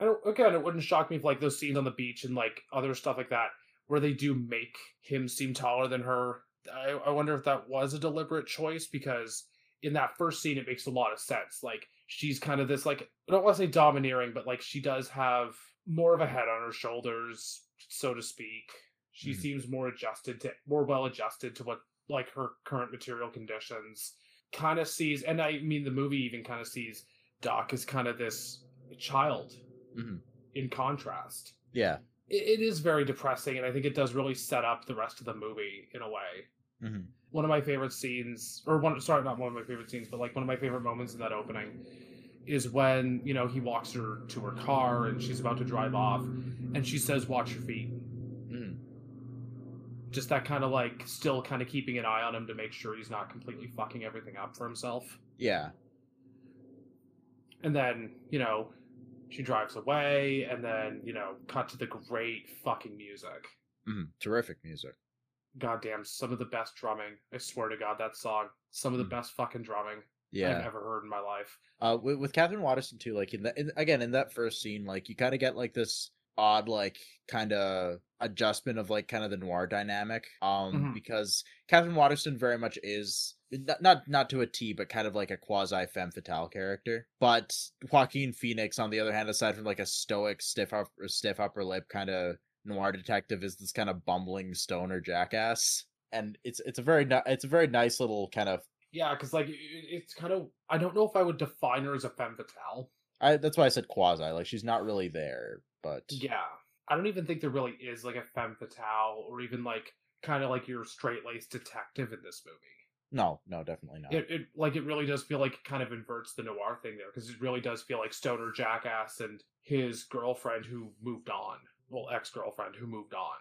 I don't again it wouldn't shock me if like those scenes on the beach and like other stuff like that where they do make him seem taller than her. I, I wonder if that was a deliberate choice because in that first scene it makes a lot of sense. Like she's kind of this like I don't want to say domineering, but like she does have more of a head on her shoulders, so to speak. She Mhm. seems more adjusted to more well adjusted to what like her current material conditions. Kind of sees, and I mean the movie even kind of sees Doc as kind of this child. Mhm. In contrast, Yeah. it, it is very depressing, and I think it does really set up the rest of the movie in a way Mhm. one of my favorite scenes or one sorry not one of my favorite scenes but like one of my favorite moments in that opening is when you know he walks her to her car and she's about to drive off and she says watch your feet. Just that kind of like still kind of keeping an eye on him to make sure he's not completely fucking everything up for himself Yeah. and then you know she drives away and then you know cut to the great fucking music Mhm. Terrific music. goddamn some of the best drumming i swear to god that song some of the Mm. best fucking drumming Yeah. i've ever heard in my life Uh, with, with Katherine Waterston too, like in the in, again in that first scene, like you kind of get like this odd like kind of adjustment of like kind of the noir dynamic, um, Mhm. because Katherine Waterston very much is not not not to a T, but kind of like a quasi femme fatale character. But Joaquin Phoenix, on the other hand, aside from like a stoic stiff up stiff upper lip kind of noir detective, is this kind of bumbling stoner jackass. And it's it's a very it's a very nice little kind of Yeah, because like it's kind of I don't know if I would define her as a femme fatale. I that's why I said quasi. Like she's not really there, but Yeah, I don't even think there really is like a femme fatale or even like kind of like your straight laced detective in this movie. no, no, definitely not. It, it like it really does feel like it kind of inverts the noir thing there because it really does feel like Stoner Jackass and his girlfriend who moved on, well ex girlfriend who moved on.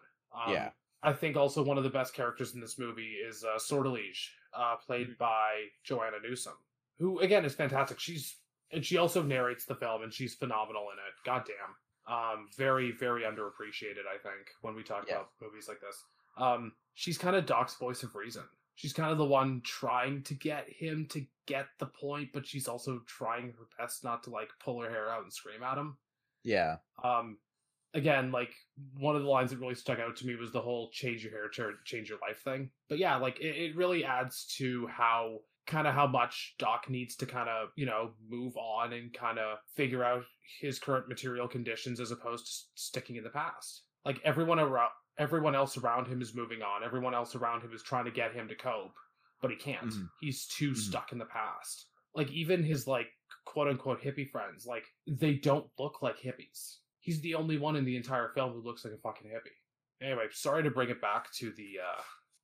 Um, Yeah. I think also one of the best characters in this movie is uh, Sortilege, uh, played by Joanna Newsom, who again is fantastic. She's and she also narrates the film, and she's phenomenal in it. Goddamn, um, very very underappreciated. I think when we talk Yeah. about movies like this, um, she's kind of Doc's voice of reason. She's kind of the one trying to get him to get the point, but she's also trying her best not to like pull her hair out and scream at him. yeah, Um, again, like one of the lines that really stuck out to me was the whole change your hair, change your life thing. But yeah, like it, it really adds to how kind of how much Doc needs to kind of, you know, move on and kind of figure out his current material conditions as opposed to sticking in the past. Like everyone around everyone else around him is moving on. Everyone else around him is trying to get him to cope, but he can't. Mm-hmm. He's too mm-hmm. stuck in the past. Like even his like quote unquote hippie friends, like they don't look like hippies. He's the only one in the entire film who looks like a fucking hippie. Anyway, sorry to bring it back to the uh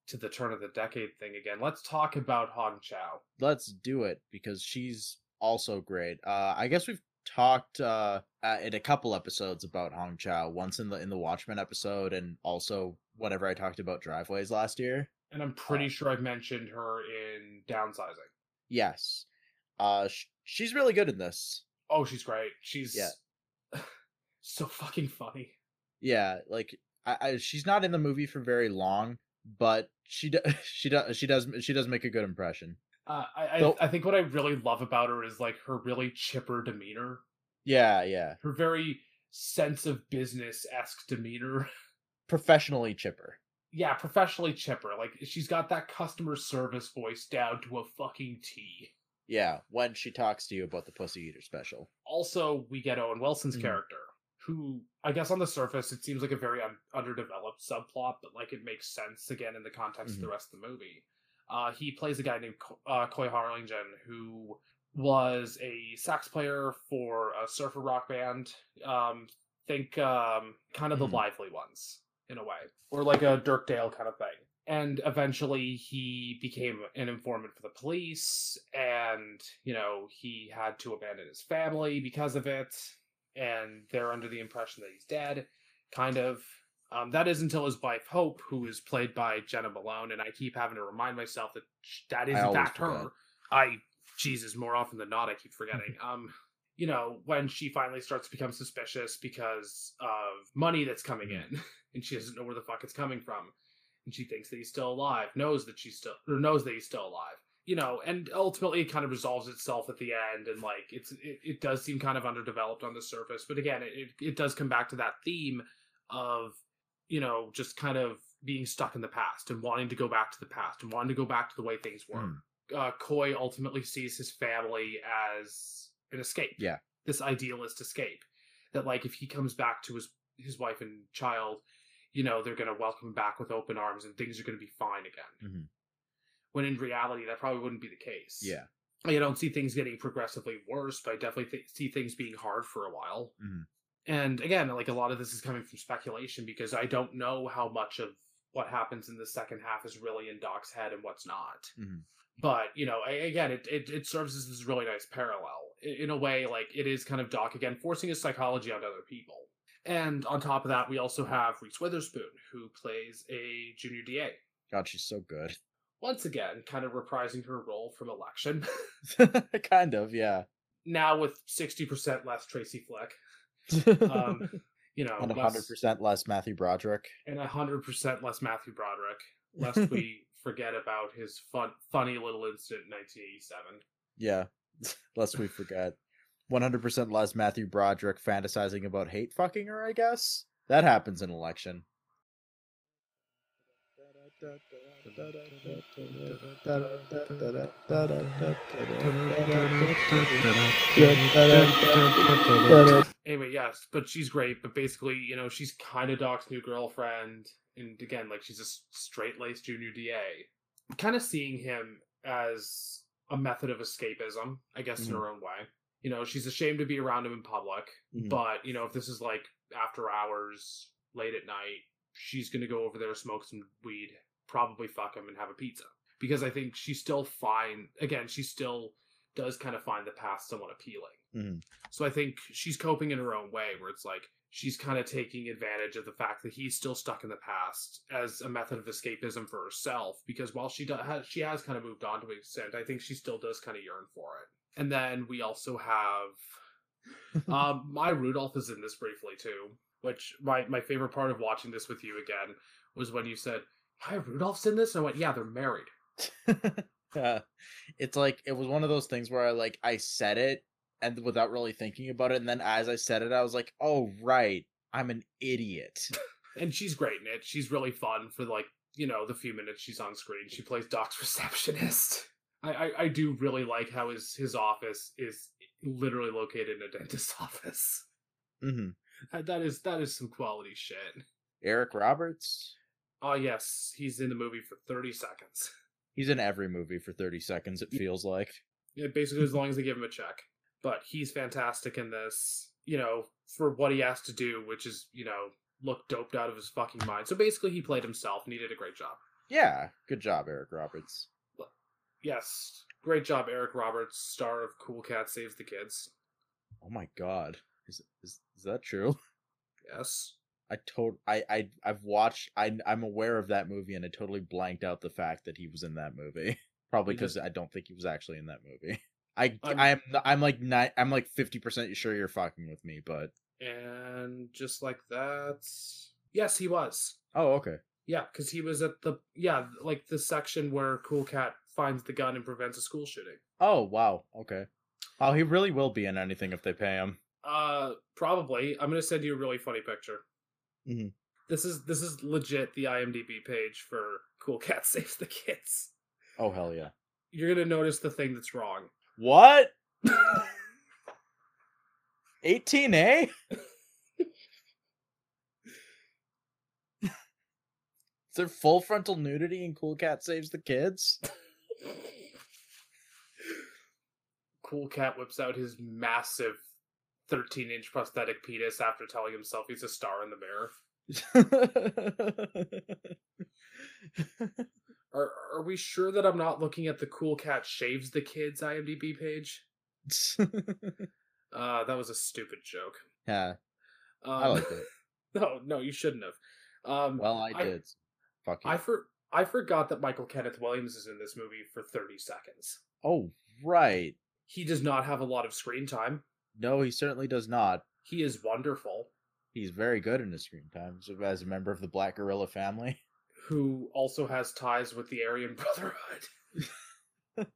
to the turn of the decade thing again. Let's talk about Hong Chau. Let's do it because she's also great. Uh I guess we've talked uh, in a couple episodes about Hong Chau. Once in the in the Watchmen episode, and also whenever I talked about driveways last year. And I'm pretty uh, sure I've mentioned her in Downsizing. Yes, uh, sh- she's really good in this. Oh, she's great. She's yeah. so fucking funny. Yeah, like I, I, she's not in the movie for very long, but she do, she does she does she does make a good impression. Uh, I so, I think what I really love about her is like her really chipper demeanor. Yeah, yeah. Her very sense of business esque demeanor. Professionally chipper. Yeah, professionally chipper. Like she's got that customer service voice down to a fucking T. Yeah, when she talks to you about the Pussy Eater special. Also, we get Owen Wilson's mm character, who I guess on the surface it seems like a very un- underdeveloped subplot, but like it makes sense again in the context mm-hmm. of the rest of the movie. Uh, he plays a guy named uh, Coy Harlingen who was a sax player for a surfer rock band. Um, think um, kind of the mm. lively ones in a way, or like a Dick Dale kind of thing. And eventually, he became an informant for the police, and you know he had to abandon his family because of it. And they're under the impression that he's dead, kind of. Um, that is until his wife Hope, who is played by Jena Malone, and I keep having to remind myself that that is in fact her. I Jesus, more often than not, I keep forgetting. um, you know, when she finally starts to become suspicious because of money that's coming mm-hmm. in, and she doesn't know where the fuck it's coming from, and she thinks that he's still alive, knows that she's still or knows that he's still alive. You know, and ultimately it kind of resolves itself at the end, and like it's it, it does seem kind of underdeveloped on the surface, but again, it, it, does come back to that theme of you know, just kind of being stuck in the past and wanting to go back to the past and wanting to go back to the way things were. Mm. Uh, Coy ultimately sees his family as an escape. Yeah. This idealist escape. That like if he comes back to his his wife and child, you know, they're gonna welcome him back with open arms and things are gonna be fine again. Mm-hmm. When in reality that probably wouldn't be the case. Yeah. I don't see things getting progressively worse, but I definitely th- see things being hard for a while. Mm-hmm and again like a lot of this is coming from speculation because i don't know how much of what happens in the second half is really in doc's head and what's not mm-hmm. but you know again it, it, it serves as this really nice parallel in a way like it is kind of doc again forcing his psychology onto other people and on top of that we also have reese witherspoon who plays a junior da god she's so good once again kind of reprising her role from election kind of yeah now with 60% less tracy flick um, you know, and hundred percent less Matthew Broderick, and hundred percent less Matthew Broderick, lest we forget about his fun, funny little incident in 1987. Yeah, lest we forget. 100% less Matthew Broderick fantasizing about hate fucking her, I guess. That happens in election. Anyway, yes, but she's great. But basically, you know, she's kind of Doc's new girlfriend, and again, like she's a straight laced junior DA. Kind of seeing him as a method of escapism, I guess, mm-hmm. in her own way. You know, she's ashamed to be around him in public, mm-hmm. but you know, if this is like after hours, late at night, she's gonna go over there, smoke some weed, probably fuck him and have a pizza because I think she still find again she still does kind of find the past somewhat appealing. Mm-hmm. So I think she's coping in her own way, where it's like she's kind of taking advantage of the fact that he's still stuck in the past as a method of escapism for herself. Because while she does, she has kind of moved on to an extent, I think she still does kind of yearn for it. And then we also have um, Maya Rudolph is in this briefly too, which my my favorite part of watching this with you again was when you said Maya Rudolph's in this? And I went, yeah, they're married. yeah. It's like it was one of those things where I like I said it and without really thinking about it, and then as I said it, I was like, oh right. I'm an idiot. and she's great in it. She's really fun for like you know the few minutes she's on screen. She plays Doc's receptionist. I, I, I do really like how his his office is literally located in a dentist's office. hmm That, that is that is some quality shit. Eric Roberts. Oh yes, he's in the movie for thirty seconds. He's in every movie for 30 seconds, it feels like. Yeah, basically as long as they give him a check. But he's fantastic in this. You know, for what he has to do, which is you know look doped out of his fucking mind. So basically, he played himself and he did a great job. Yeah, good job, Eric Roberts. Yes, great job, Eric Roberts, star of Cool Cat Saves the Kids. Oh my god. Is is, is that true? Yes. I tot I I I've watched I I'm aware of that movie and I totally blanked out the fact that he was in that movie. Probably because I don't think he was actually in that movie. I I'm- I'm I'm like I'm like 50% sure you're fucking with me, but And just like that, yes, he was. oh okay. Yeah, because he was at the yeah, like the section where Cool Cat finds the gun and prevents a school shooting. Oh wow, okay. Oh, he really will be in anything if they pay him. Uh, probably. I'm gonna send you a really funny picture. Mhm. This is this is legit the IMDb page for Cool Cat Saves the Kids. Oh hell yeah. You're gonna notice the thing that's wrong. What? 18A? Is there full frontal nudity in Cool Cat Saves the Kids? cool Cat whips out his massive 13 inch prosthetic penis after telling himself he's a star in the mirror. Are are we sure that I'm not looking at the Cool Cat Shaves the Kids IMDb page? Uh, that was a stupid joke. yeah, Um, I liked it. no, no, you shouldn't have. Um, Well, I I- did. Fuck you. I for I forgot that Michael Kenneth Williams is in this movie for 30 seconds. Oh, right. He does not have a lot of screen time. No, he certainly does not. He is wonderful. He's very good in his screen time as a member of the Black Guerrilla family. Who also has ties with the Aryan Brotherhood.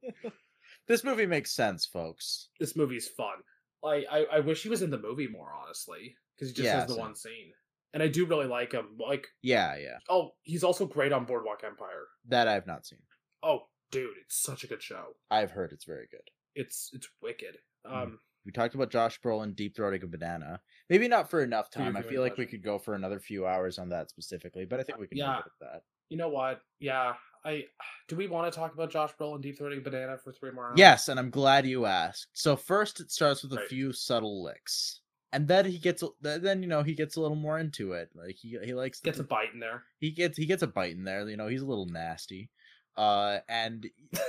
this movie makes sense, folks. this movie's fun. Like I, I wish he was in the movie more, honestly, because he just Yeah, has the same. one scene, and I do really like him. Like, Yeah, yeah. oh, he's also great on Boardwalk Empire. That I've not seen. Oh, dude, it's such a good show. I've heard it's very good. It's it's wicked. Mhm. Um, We talked about Josh Brolin deep throating a banana. Maybe not for enough time. I feel like we could go for another few hours on that specifically, but I think uh, we can Yeah. that. you know what? Yeah, I do. We want to talk about Josh Brolin deep throating banana for three more hours? Yes, and I'm glad you asked. So first, it starts with a Right. few subtle licks, and then he gets, a- then you know he gets a little more into it. Like he he likes gets a bite in there. he gets he gets a bite in there. You know he's a little nasty, uh, and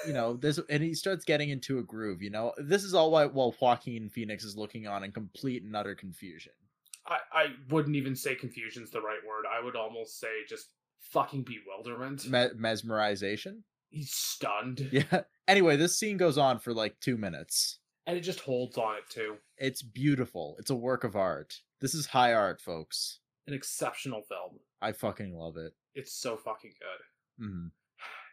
you know this, and he starts getting into a groove. You know this is all while while Joaquin Phoenix is looking on in complete and utter confusion. I I wouldn't even say confusion's the right word. I would almost say just fucking bewilderment. Me- mesmerization. He's stunned, Yeah. Anyway, this scene goes on for like two minutes. and it just holds on it too. It's beautiful. It's a work of art. This is high art, folks. An exceptional film. I fucking love it. It's so fucking good. hmm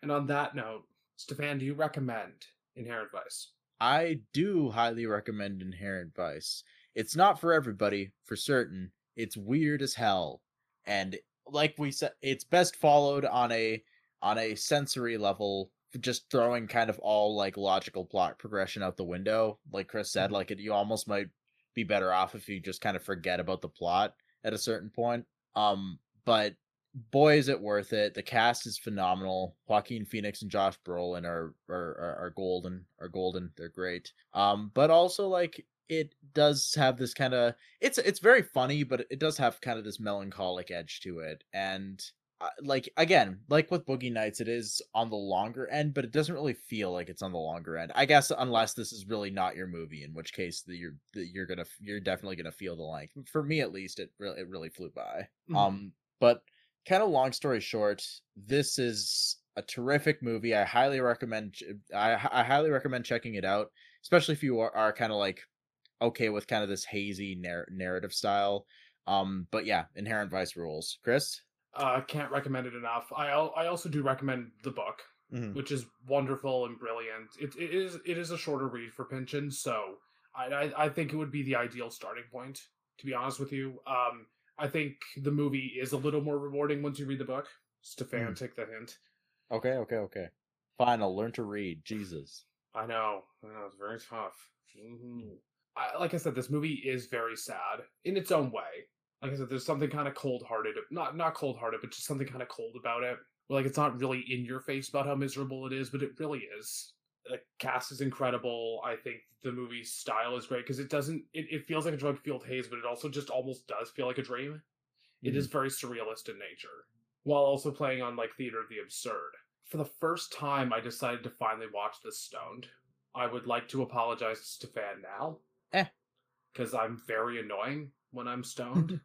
And on that note, Stefan, do you recommend Inherent Vice? I do highly recommend Inherent Vice. It's not for everybody, for certain. It's weird as hell, and like we said, it's best followed on a on a sensory level. Just throwing kind of all like logical plot progression out the window, like Chris said. Mhm. Like it, you almost might be better off if you just kind of forget about the plot at a certain point. Um, but boy, is it worth it. The cast is phenomenal. Joaquin Phoenix and Josh Brolin are are are, are golden. Are golden. They're great. Um, but also like it does have this kind of it's it's very funny, but it does have kind of this melancholic edge to it, and. Uh, like again, like with Boogie Nights, it is on the longer end, but it doesn't really feel like it's on the longer end. I guess unless this is really not your movie, in which case the, you're the, you're gonna you're definitely gonna feel the length. For me, at least, it really it really flew by. Mhm. Um, but kind of long story short, this is a terrific movie. I highly recommend. I I highly recommend checking it out, especially if you are, are kind of like okay with kind of this hazy narr- narrative style. Um, but yeah, Inherent Vice rules. Chris. Uh, can't recommend it enough. I al- I also do recommend the book, Mhm. which is wonderful and brilliant. It, it is it is a shorter read for Pynchon, so I, I I think it would be the ideal starting point. To be honest with you, um, I think the movie is a little more rewarding once you read the book. Stefan, Hmm. take the hint. Okay, okay, okay. Fine, I'll learn to read. Jesus. I know, I know, it's very tough. hmm I, like I said, this movie is very sad in its own way. Like I said, there's something kind of cold-hearted, not not cold-hearted, but just something kind of cold about it. Like it's not really in your face about how miserable it is, but it really is. The cast is incredible. I think the movie's style is great because it doesn't. It, it feels like a drug-fueled haze, but it also just almost does feel like a dream. It is very surrealist in nature, while also playing on like theater of the absurd. For the first time, I decided to finally watch this stoned. I would like to apologize to Stefan now. Eh. Because I'm very annoying when I'm stoned.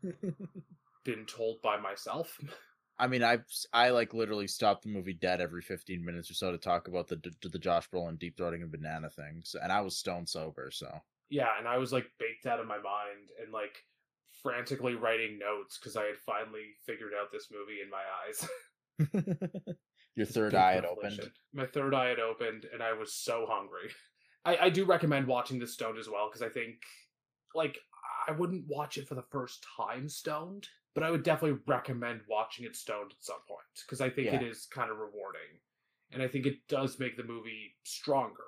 Been told by myself. I mean, I I like literally stopped the movie dead every 15 minutes or so to talk about the the, the Josh Brolin deep throating and banana things, and I was stone sober, so yeah, and I was like baked out of my mind and like frantically writing notes because I had finally figured out this movie in my eyes. your third eye had opened. My third eye had opened, and I was so hungry. I, I do recommend watching this stoned as well because I think, like, I wouldn't watch it for the first time stoned, but I would definitely recommend watching it stoned at some point because I think it Yeah. is kind of rewarding, and I think it does make the movie stronger.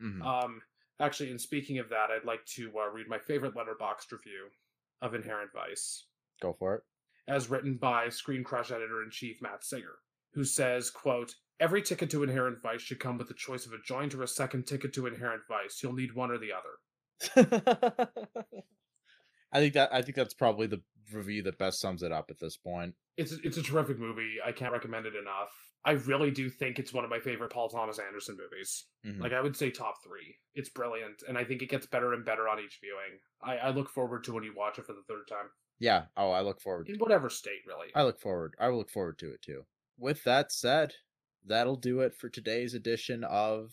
Mhm. Um, actually, and speaking of that, I'd like to uh, read my favorite Letterboxd review of Inherent Vice Go for it. as written by Screen Crush editor in chief Matt Singer, who says, quote, Every ticket to Inherent Vice should come with the choice of a joint or a second ticket to Inherent Vice. You'll need one or the other. I think that I think that's probably the review that best sums it up at this point. It's it's a terrific movie. I can't recommend it enough. I really do think it's one of my favorite Paul Thomas Anderson movies. Mhm. Like I would say top three. It's brilliant, and I think it gets better and better on each viewing. I, I look forward to when you watch it for the third time. yeah. Oh, I look forward. In whatever state, really. I look forward. I will look forward to it too. With that said, that'll do it for today's edition of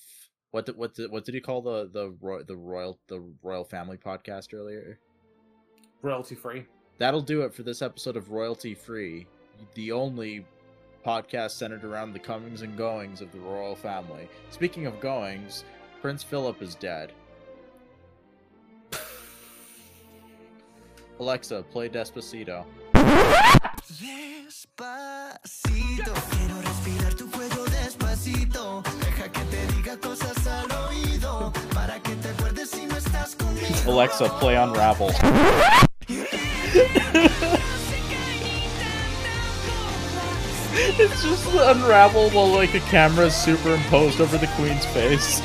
what did, what did, what did he call the the the royal the royal family podcast earlier? Royalty free. That'll do it for this episode of Royalty Free, the only podcast centered around the comings and goings of the royal family. Speaking of goings, Prince Philip is dead. Alexa, play Despacito. Despacito, quiero respirar tu cuello despacito. Deja que te diga cosas al oído. Para que te acuerdes si no estás conmigo. Alexa, play Unravel. it's just Unravel while like a camera is superimposed over the queen's face.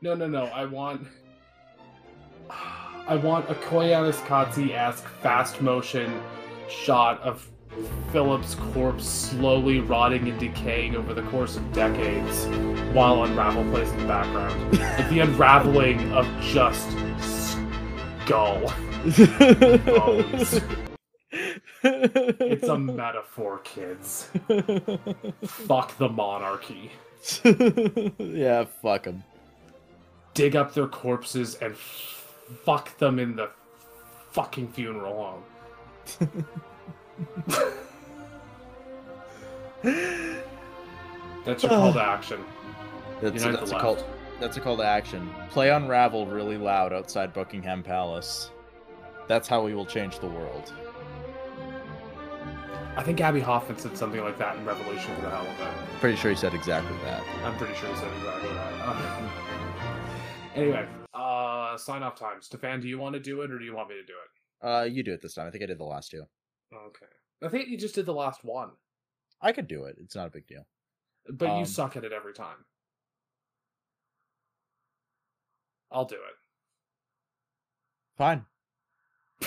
No, no, no. I want. I want a Koyaanisqatsi esque fast motion shot of Philip's corpse slowly rotting and decaying over the course of decades while Unravel plays in the background. like the unraveling of just Bones. It's a metaphor, kids. Fuck the monarchy. yeah, fuck them. dig up their corpses and fuck them in the fucking funeral home. That's your call to action. That's, Unite that's a call. That's a call to action. Play Unravel really loud outside Buckingham Palace. That's how we will change the world. I think Abbie Hoffman said something like that in Revolution for the hell of it. Pretty sure he said exactly that. I'm pretty sure he said exactly that. Anyway, uh, sign off time. Stefan, do you want to do it or do you want me to do it? Uh, you do it this time. I think I did the last two. Okay. I think you just did the last one, I could do it. It's not a big deal. but you Um, suck at it every time. I'll do it. Fine.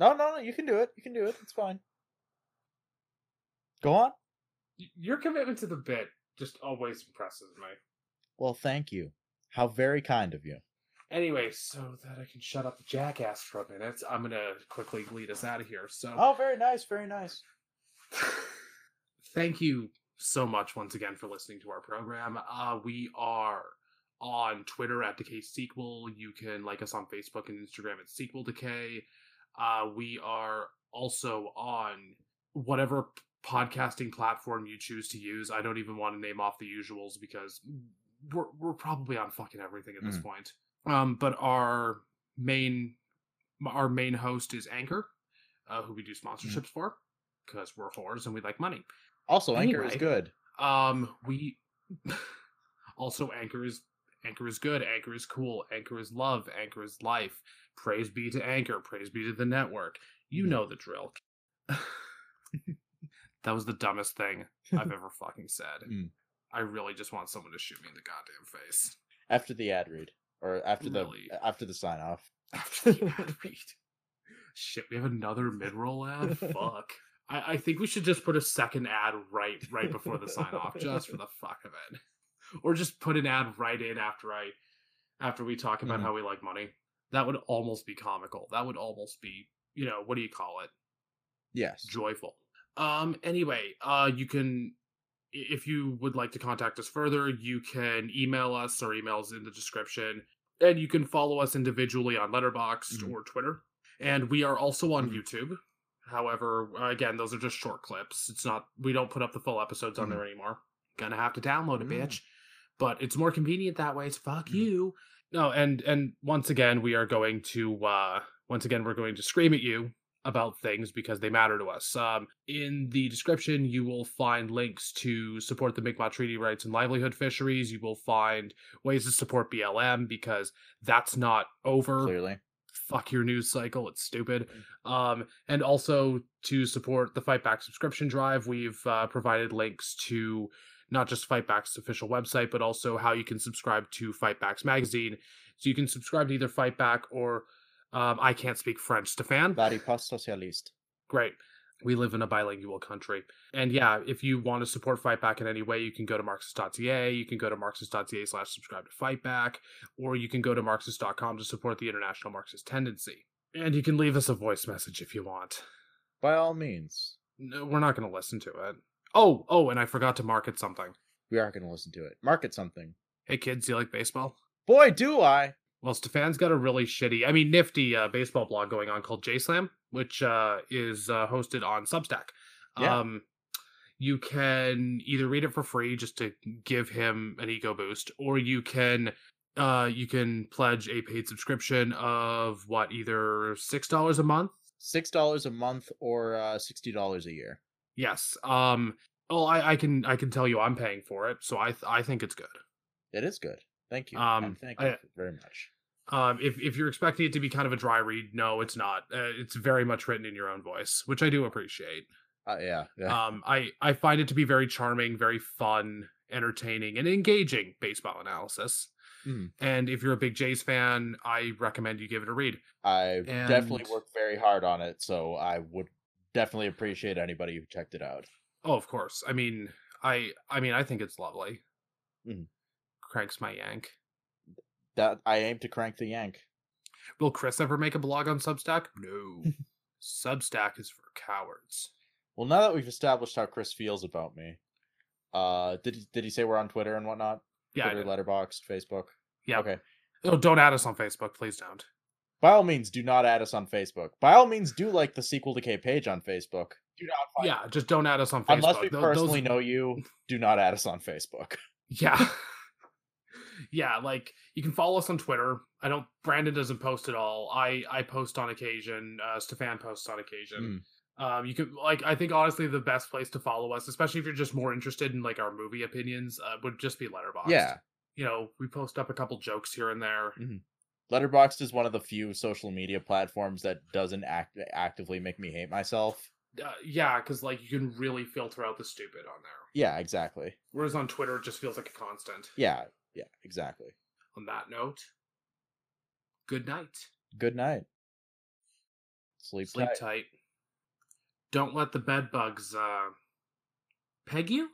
no, no, no. You can do it. You can do it. It's fine. Go on. Your commitment to the bit just always impresses me. Well, thank you. How very kind of you. Anyway, so that I can shut up the jackass for a minute, I'm gonna quickly lead us out of here. So, Oh, very nice. Very nice. thank you so much once again for listening to our program. Uh, we are on Twitter at Decay Sequel. You can like us on Facebook and Instagram at Sequel Decay. Uh, we are also on whatever podcasting platform you choose to use. I don't even want to name off the usuals because we're we're probably on fucking everything at this Mm. point. Um, but our main our main host is Anchor, uh, who we do Mm-hmm. sponsorships for because we're whores and we like money. Also, Anchor is good. Um, we also Anchor is Anchor is good. Anchor is cool. Anchor is love. Anchor is life. Praise be to Anchor. Praise be to the network. You know the drill. that was the dumbest thing I've ever fucking said. Mm. I really just want someone to shoot me in the goddamn face. After the ad read, or after the after the sign off. After the ad read. Shit, we have another mid-roll ad. Fuck. I, I think we should just put a second ad right right before the sign off, just for the fuck of it, or just put an ad right in after I after we talk about Mhm. how we like money. That would almost be comical. That would almost be, you know, what do you call it? Yes. joyful. Um anyway, uh you can if you would like to contact us further, you can email us or emails in the description and you can follow us individually on Letterboxd Mhm. or Twitter. And we are also on Mhm. YouTube. However, again, those are just short clips. It's not we don't put up the full episodes on there anymore. Gonna have to download it, Mm. bitch. But it's more convenient that way. It's fuck Mhm. you. No, and and once again, we are going to uh once again we're going to scream at you about things because they matter to us. Um, in the description, you will find links to support the Mi'kmaq Treaty Rights and Livelihood Fisheries. You will find ways to support BLM because that's not over. Clearly. Fuck your news cycle. It's stupid. Um, and also to support the Fightback subscription drive, we've uh, provided links to not just Fightback's official website, but also how you can subscribe to Fightback's magazine. So you can subscribe to either Fightback or um, I can't speak French. Stefan? Body post socialiste. Great. We live in a bilingual country. And yeah, if you want to support Fightback in any way, you can go to Marxist.ca, you can go to Marxist.ca slash subscribe to Fightback, or you can go to Marxist.com to support the international Marxist tendency. And you can leave us a voice message if you want. By all means. No, we're not going to listen to it. Oh, oh, and I forgot to market something. We are going to listen to it. Market something. Hey kids, do you like baseball? Boy, do I. Well, Stefan's got a really shitty, I mean, nifty uh, baseball blog going on called J Slam, which uh, is uh, hosted on Substack. Yeah. Um, you can either read it for free just to give him an ego boost, or you can uh, you can pledge a paid subscription of what either six dollars a month. Six dollars a month or uh, sixty dollars a year. Yes. Um. Well, I, I can I can tell you I'm paying for it, so I th- I think it's good. It is good. Thank you. Um, and thank you I- very much. Um, if if you're expecting it to be kind of a dry read, no, it's not. Uh, it's very much written in your own voice, which I do appreciate. Uh, yeah. Yeah. Um, I I find it to be very charming, very fun, entertaining, and engaging baseball analysis. Mhm. And if you're a big Jays fan, I recommend you give it a read. I definitely worked very hard on it, so I would definitely appreciate anybody who checked it out. Oh, of course. I mean, I I mean, I think it's lovely. Mhm. Cranks my yank. That I aim to crank the yank. Will Chris ever make a blog on Substack? No. Substack is for cowards. Well, now that we've established how Chris feels about me, uh, did he, did he say we're on Twitter and whatnot? Yeah. Twitter. Letterboxd, Facebook. Yeah. Okay. Oh, don't add us on Facebook, please don't. By all means, do not add us on Facebook. By all means, do like the sequel decay page on Facebook. Do not find Yeah, just don't add us on Facebook. Unless we Tho- personally those- know you, do not add us on Facebook. Yeah. Yeah, like you can follow us on Twitter. I don't Brandon doesn't post at all. I I post on occasion. Uh Stefan posts on occasion. Um you can like I think honestly the best place to follow us, especially if you're just more interested in like our movie opinions, uh, would just be Letterboxd. Yeah. You know, we post up a couple jokes here and there. Letterboxd is one of the few social media platforms that doesn't act actively make me hate myself. Uh, yeah, cuz like you can really filter out the stupid on there. Yeah, exactly. Whereas on Twitter it just feels like a constant. Yeah, yeah, exactly. On that note, good night. Good night. Sleep, Sleep tight. tight. Don't let the bed bugs uh peg you.